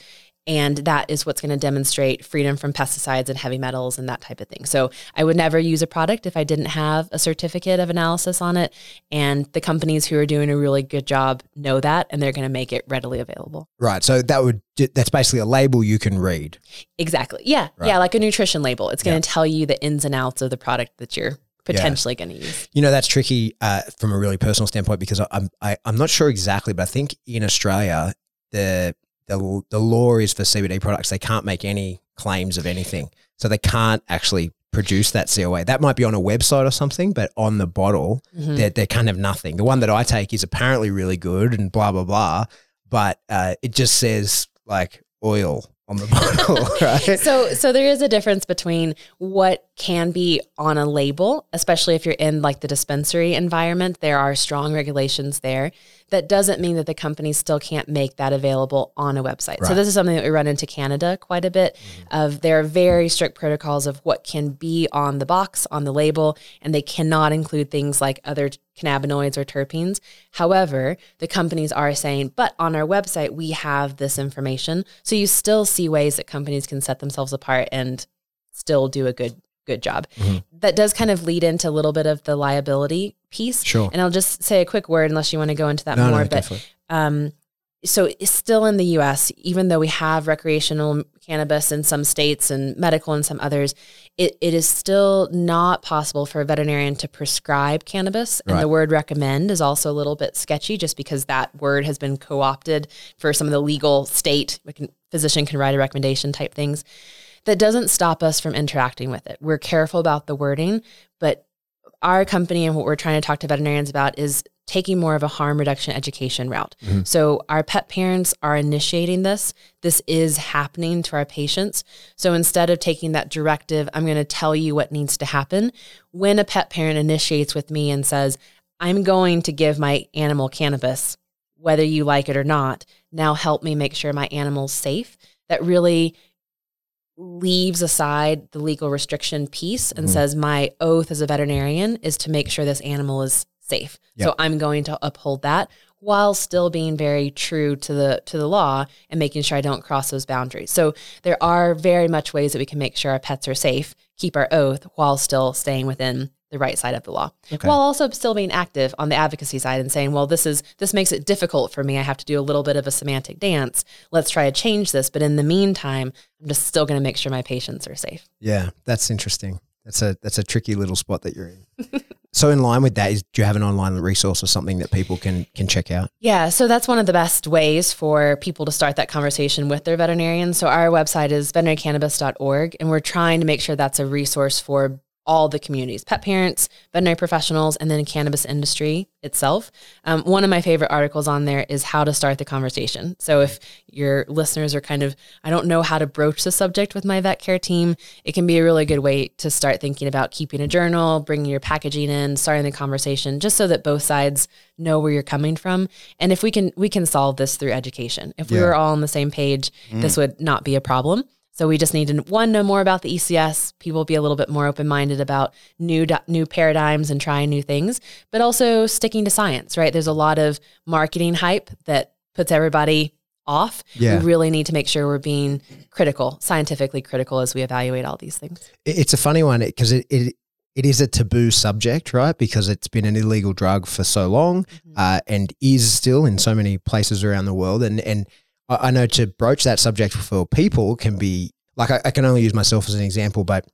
and that is what's going to demonstrate freedom from pesticides and heavy metals and that type of thing. So I would never use a product if I didn't have a certificate of analysis on it. And the companies who are doing a really good job know that, and they're going to make it readily available. Right. So that would that's basically a label you can read. Exactly. Yeah. Right. Yeah. Like a nutrition label. It's going Yeah. to tell you the ins and outs of the product that you're potentially going to use. You know, that's tricky uh, from a really personal standpoint because I- I'm I, I'm not sure exactly, but I think in Australia the the the law is for CBD products they can't make any claims of anything, so they can't actually produce that COA. That might be on a website or something, but on the bottle, Mhm. they're, they're kind of nothing. The one that I take is apparently really good and blah blah blah, but uh, it just says like oil on the [laughs] bottle, right? So, so there is a difference between what can be on a label, especially if you're in like the dispensary environment. There are strong regulations there. That doesn't mean that the companies still can't make that available on a website. So this is something that we run into Canada quite a bit. Mm-hmm. Of there are very strict protocols of what can be on the box on the label, and they cannot include things like other cannabinoids or terpenes. However, the companies are saying, but on our website, we have this information. So you still see ways that companies can set themselves apart and still do a good good job. Mhm. That does kind of lead into a little bit of the liability piece. Sure. And I'll just say a quick word unless you want to go into that No, more. no, but go for it. um, so it's still in the US, even though we have recreational cannabis in some states and medical in some others, it, it is still not possible for a veterinarian to prescribe cannabis. And Right. the word recommend is also a little bit sketchy just because that word has been co opted for some of the legal state. We can, physician can write a recommendation type things. That doesn't stop us from interacting with it. We're careful about the wording, but our company and what we're trying to talk to veterinarians about is taking more of a harm reduction education route. Mm-hmm. So our pet parents are initiating this. This is happening to our patients. So instead of taking that directive, I'm going to tell you what needs to happen. When a pet parent initiates with me and says, I'm going to give my animal cannabis, whether you like it or not, now help me make sure my animal's safe. That really leaves aside the legal restriction piece and mm-hmm. says my oath as a veterinarian is to make sure this animal is safe. So I'm going to uphold that while still being very true to the to the law and making sure I don't cross those boundaries. So there are very much ways that we can make sure our pets are safe, keep our oath while still staying within the right side of the law. While also still being active on the advocacy side and saying, well, this is this makes it difficult for me. I have to do a little bit of a semantic dance. Let's try to change this. But in the meantime, I'm just still going to make sure my patients are safe. Yeah, that's interesting. That's a that's a tricky little spot that you're in. [laughs] so in line with that is do you have an online resource or something that people can can check out? Yeah, so that's one of the best ways for people to start that conversation with their veterinarian. So our website is veterinarycannabis.org, and we're trying to make sure that's a resource for all the communities pet parents veterinary professionals and then cannabis industry itself. Um, one of my favorite articles on there is how to start the conversation. So if your listeners are kind of i don't know how to broach the subject with my vet care team it can be a really good way to start thinking about keeping a journal bringing your packaging in starting the conversation just so that both sides know where you're coming from. And if we can we can solve this through education. If we were all on the same page this would not be a problem so we just need to one know more about the ECS. People be a little bit more open minded about new new paradigms and trying new things, but also sticking to science. Right? There's a lot of marketing hype that puts everybody off. Yeah. We really need to make sure we're being critical, scientifically critical, as we evaluate all these things. It's a funny one because it, it it is a taboo subject, right? Because it's been an illegal drug for so long, uh, and is still in so many places around the world. And and I I know to broach that subject for people can be like I, I can only use myself as an example, but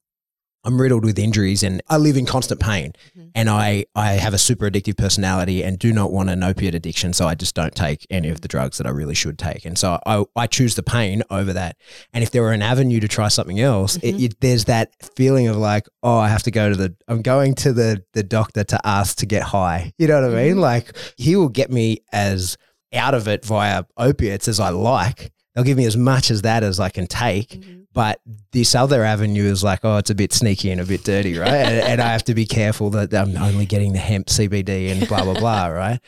I'm riddled with injuries and I live in constant pain. Mhm. And I, I have a super addictive personality and do not want an opiate addiction. So I just don't take any of the drugs that I really should take. And so I, I choose the pain over that. And if there were an avenue to try something else, it, Mhm. it, there's that feeling of like, oh, I have to go to the, I'm going to the, the doctor to ask to get high. You know what I mean? Mhm. Like he will get me as out of it via opiates as I like. They'll give me as much as that as I can take. Mm-hmm. But this other avenue is like, oh, it's a bit sneaky and a bit dirty, right? and, and I have to be careful that I'm only getting the hemp CBD and blah blah blah, [laughs] right?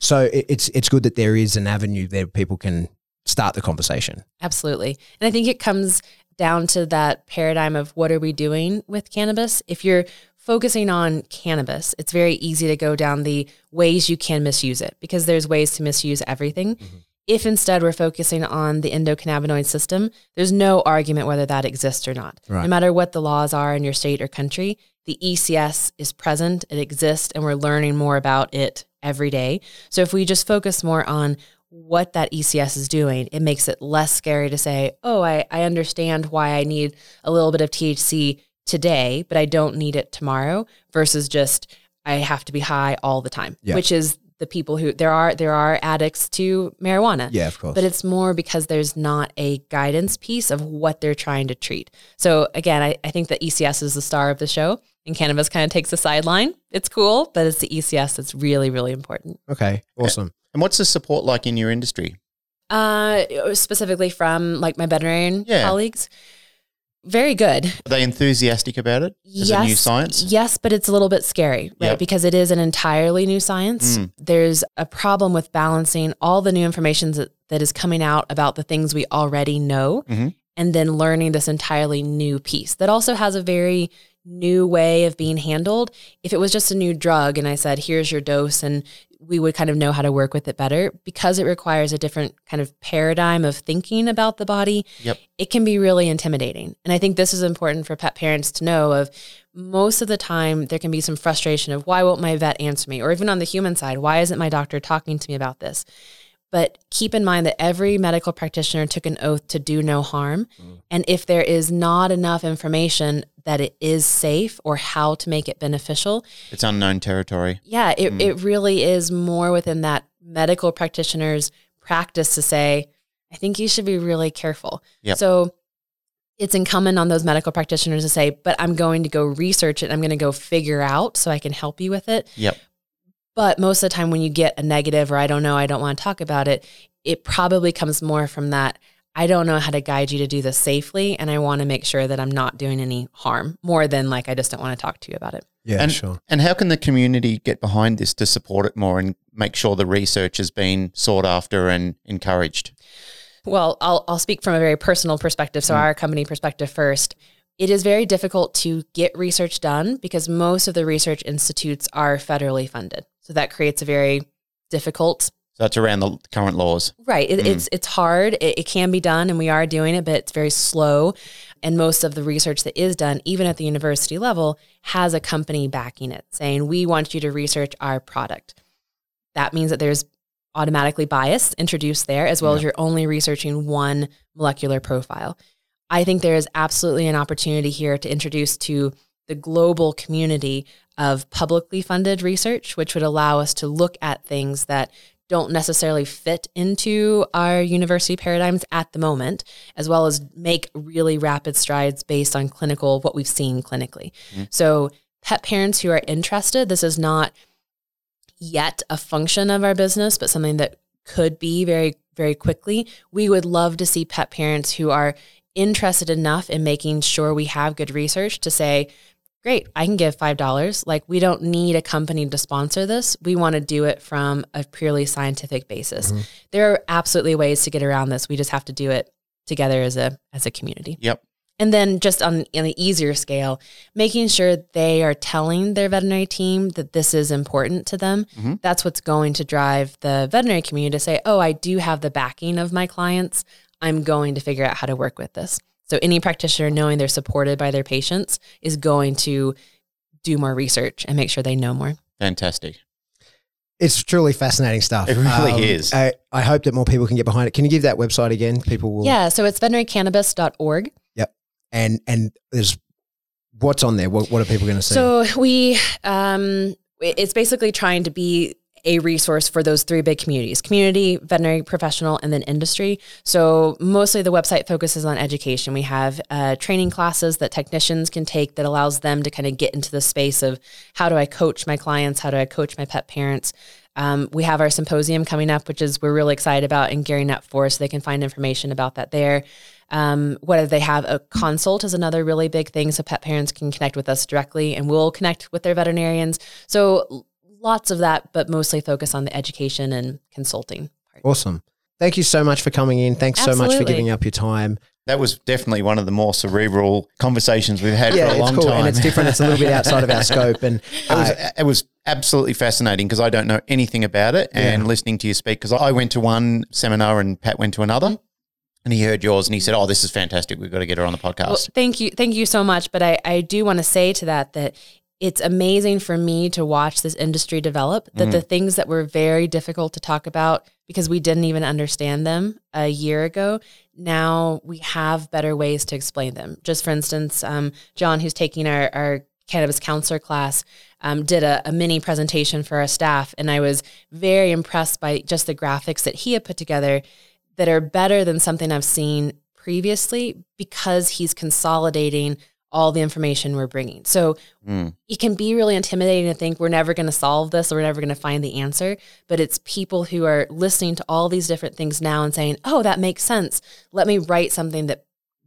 So it, it's it's good that there is an avenue there people can start the conversation. Absolutely. And I think it comes down to that paradigm of what are we doing with cannabis? If you're focusing on cannabis, it's very easy to go down the ways you can misuse it because there's ways to misuse everything. Mm-hmm. If instead we're focusing on the endocannabinoid system, there's no argument whether that exists or not. Right. No matter what the laws are in your state or country, the ECS is present, it exists, and we're learning more about it every day. So if we just focus more on what that ECS is doing, it makes it less scary to say, oh, I, I understand why I need a little bit of THC today, but I don't need it tomorrow versus just I have to be high all the time, Yeah. which is the people who there are there are addicts to marijuana. Yeah, of course. But it's more because there's not a guidance piece of what they're trying to treat. So again, I, I think that ECS is the star of the show and cannabis kind of takes the sideline. It's cool, but it's the ECS that's really, really important. okay, awesome. And what's the support like in your industry? Uh, specifically from like my veterinarian Yeah. colleagues. Very good. Are they enthusiastic about it? Is it as a new science? Yes, but it's a little bit scary, right? Yep. Because it is an entirely new science. Mm. There's a problem with balancing all the new information that, that is coming out about the things we already know Mhm. and then learning this entirely new piece that also has a very new way of being handled. If it was just a new drug and I said, here's your dose, and we would kind of know how to work with it better because it requires a different kind of paradigm of thinking about the body Yep. it can be really intimidating. And I think this is important for pet parents to know of most of the time there can be some frustration of why won't my vet answer me or even on the human side why isn't my doctor talking to me about this But keep in mind that every medical practitioner took an oath to do no harm. Mm. And if there is not enough information that it is safe or how to make it beneficial, It's unknown territory. yeah, it, mm. it really is more within that medical practitioner's practice to say, I think you should be really careful. Yep. So it's incumbent on those medical practitioners to say, but I'm going to go research it. I'm going to go figure out so I can help you with it. Yep. But most of the time, when you get a negative or I don't know, I don't want to talk about it, it probably comes more from that. I don't know how to guide you to do this safely, and I want to make sure that I'm not doing any harm more than like I just don't want to talk to you about it. Yeah, and, sure. And how can the community get behind this to support it more and make sure the research has been sought after and encouraged? Well, I'll, I'll speak from a very personal perspective. So, mm. our company perspective first. It is very difficult to get research done because most of the research institutes are federally funded. So, that creates a very difficult So that's around the current laws. Right. It, mm. It's it's hard. It, it can be done, and we are doing it, but it's very slow. And most of the research that is done, even at the university level, has a company backing it, saying we want you to research our product. That means that there's automatically bias introduced there, as well as you're only researching one molecular profile. I think there is absolutely an opportunity here to introduce to the global community of publicly funded research, which would allow us to look at things that don't necessarily fit into our university paradigms at the moment, as well as make really rapid strides based on clinical, what we've seen clinically. Mm-hmm. So, pet parents who are interested, this is not yet a function of our business, but something that could be very, very quickly. We would love to see pet parents who are interested enough in making sure we have good research to say, great, I can give $5. Like, we don't need a company to sponsor this. We want to do it from a purely scientific basis. Mm-hmm. There are absolutely ways to get around this. We just have to do it together as a as a community. Yep. And then just on, on the easier scale, making sure they are telling their veterinary team that this is important to them. Mm-hmm. That's what's going to drive the veterinary community to say, oh, I do have the backing of my clients. I'm going to figure out how to work with this. So any practitioner knowing they're supported by their patients is going to do more research and make sure they know more. Fantastic. It's truly fascinating stuff. Um, It really is. I, I hope that more people can get behind it. Can you give that website again? People will. Yeah, so it's veterinarycannabis.org. And and there's what's on there. What what are people going to see? So we, um, it's basically trying to be a resource for those three big communities community, veterinary professional, and then industry. So, mostly the website focuses on education. We have uh, training classes that technicians can take that allows them to kind of get into the space of how do I coach my clients? How do I coach my pet parents? Um, we have our symposium coming up, which is we're really excited about in Gary Nut for, so they can find information about that there. Um, whether they have a consult is another really big thing, so pet parents can connect with us directly, and we'll connect with their veterinarians. So lots of that, but mostly focus on the education and consulting. part. awesome. Thank you so much for coming in. Thanks so much for giving up your time. That was definitely one of the more cerebral conversations we've had yeah, for a long cool time. and it's different. It's a little bit outside of our [laughs] scope. And It was, uh, it was absolutely fascinating because I don't know anything about it. And Yeah. listening to you speak, because I went to one seminar and Pat went to another, and he heard yours and he said, "Oh, this is fantastic. We've got to get her on the podcast." Well, thank you, thank you so much. But I, I do want to say to that that it's amazing for me to watch this industry develop. That the things that were very difficult to talk about because we didn't even understand them a year ago, now we have better ways to explain them. Just for instance, um, John, who's taking our, our cannabis counselor class, um, did a, a mini presentation for our staff, and I was very impressed by just the graphics that he had put together that are better than something I've seen previously because he's consolidating all the information we're bringing. So Mm. it can be really intimidating to think we're never going to solve this or we're never going to find the answer. But it's people who are listening to all these different things now and saying, oh, that makes sense. Let me write something that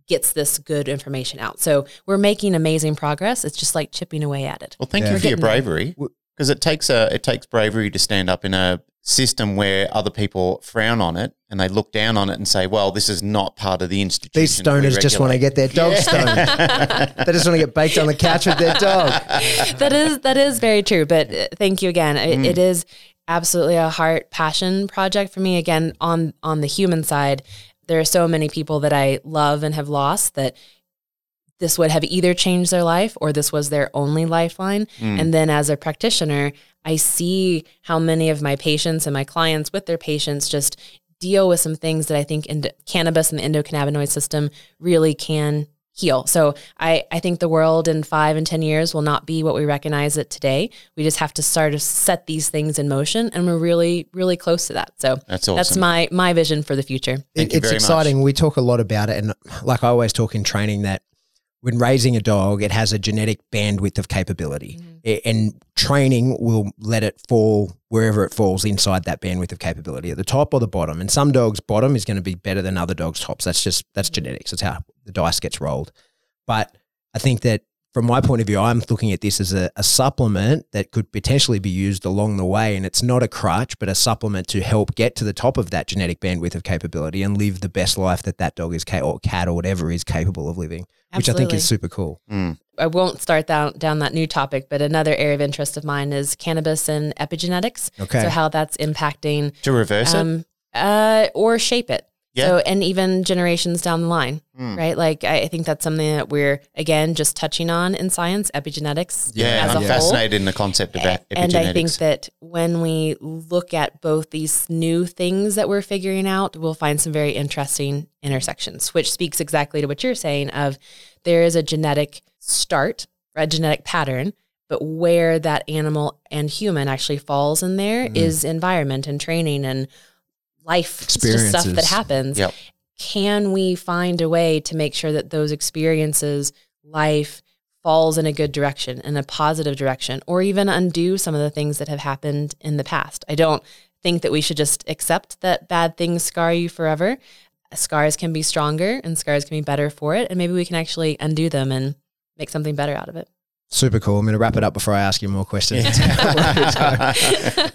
gets this good information out. So we're making amazing progress. It's just like chipping away at it. Well, thank Yeah. you for your bravery because it takes a it takes bravery to stand up in a system where other people frown on it and they look down on it and say, "Well, this is not part of the institution." these stoners just want to get their dog stoned. [laughs] they just want to get baked on the couch with their dog. that is that is very true. But uh, thank you again. It, Mm. it is absolutely a heart passion project for me. Again, on on the human side, there are so many people that I love and have lost that this would have either changed their life or this was their only lifeline. Mm. And then as a practitioner, I see how many of my patients and my clients with their patients just deal with some things that I think in cannabis and the endocannabinoid system really can heal. So I, I think the world in five and 10 years will not be what we recognize it today. We just have to start to set these things in motion and we're really, really close to that. So That's awesome. that's my, my vision for the future. Thank It- you it's very exciting. We talk a lot about it, and like I always talk in training, that when raising a dog, it has a genetic bandwidth of capability, mm-hmm. I- and training will let it fall wherever it falls inside that bandwidth of capability, at the top or the bottom. And some dogs' bottom is going to be better than other dogs' tops. That's just that's mm-hmm. genetics. That's how the dice gets rolled. But I think that from my point of view, I'm looking at this as a, a supplement that could potentially be used along the way. And it's not a crutch, but a supplement to help get to the top of that genetic bandwidth of capability and live the best life that that dog is, ca- or cat or whatever is capable of living, which I think is super cool. Mm. I won't start down down that new topic, but another area of interest of mine is cannabis and epigenetics. Okay. So how that's impacting To reverse it? um, uh, or shape it. Yeah. So and even generations down the line, Mm. right? Like I, I think that's something that we're again just touching on in science, epigenetics Yeah, as I'm fascinated in the concept of that And I think that when we look at both these new things that we're figuring out, we'll find some very interesting intersections, which speaks exactly to what you're saying of there is a genetic start, a genetic pattern, but where that animal and human actually falls in there is Mm. environment and training and life stuff that happens. Yep. Can we find a way to make sure that those experiences, life, falls in a good direction, in a positive direction, or even undo some of the things that have happened in the past. I don't think that we should just accept that bad things scar you forever. Scars can be stronger and scars can be better for it. And maybe we can actually undo them and make something better out of it. Super cool. I'm going to wrap it up before I ask you more questions. [laughs]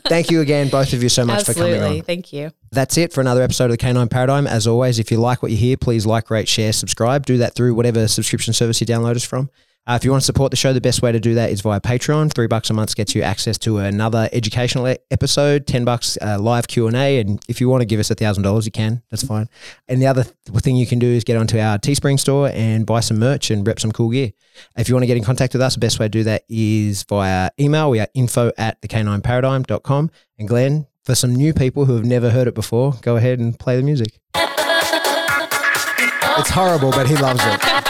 Thank you again, both of you, so much for coming on. Thank you. That's it for another episode of the Canine Paradigm. As always, if you like what you hear, please like, rate, share, subscribe. Do that through whatever subscription service you download us from. Uh, if you want to support the show, the best way to do that is via Patreon. Three bucks a month gets you access to another educational e- episode. Ten bucks uh, live Q and A. And if you want to give us a thousand dollars, you can. That's fine. And the other th- thing you can do is get onto our Teespring store and buy some merch and rep some cool gear. If you want to get in contact with us, the best way to do that is via email. We are info at the canineparadigm.com. And Glenn, for some new people who have never heard it before, go ahead and play the music. [laughs] It's horrible, but he loves it.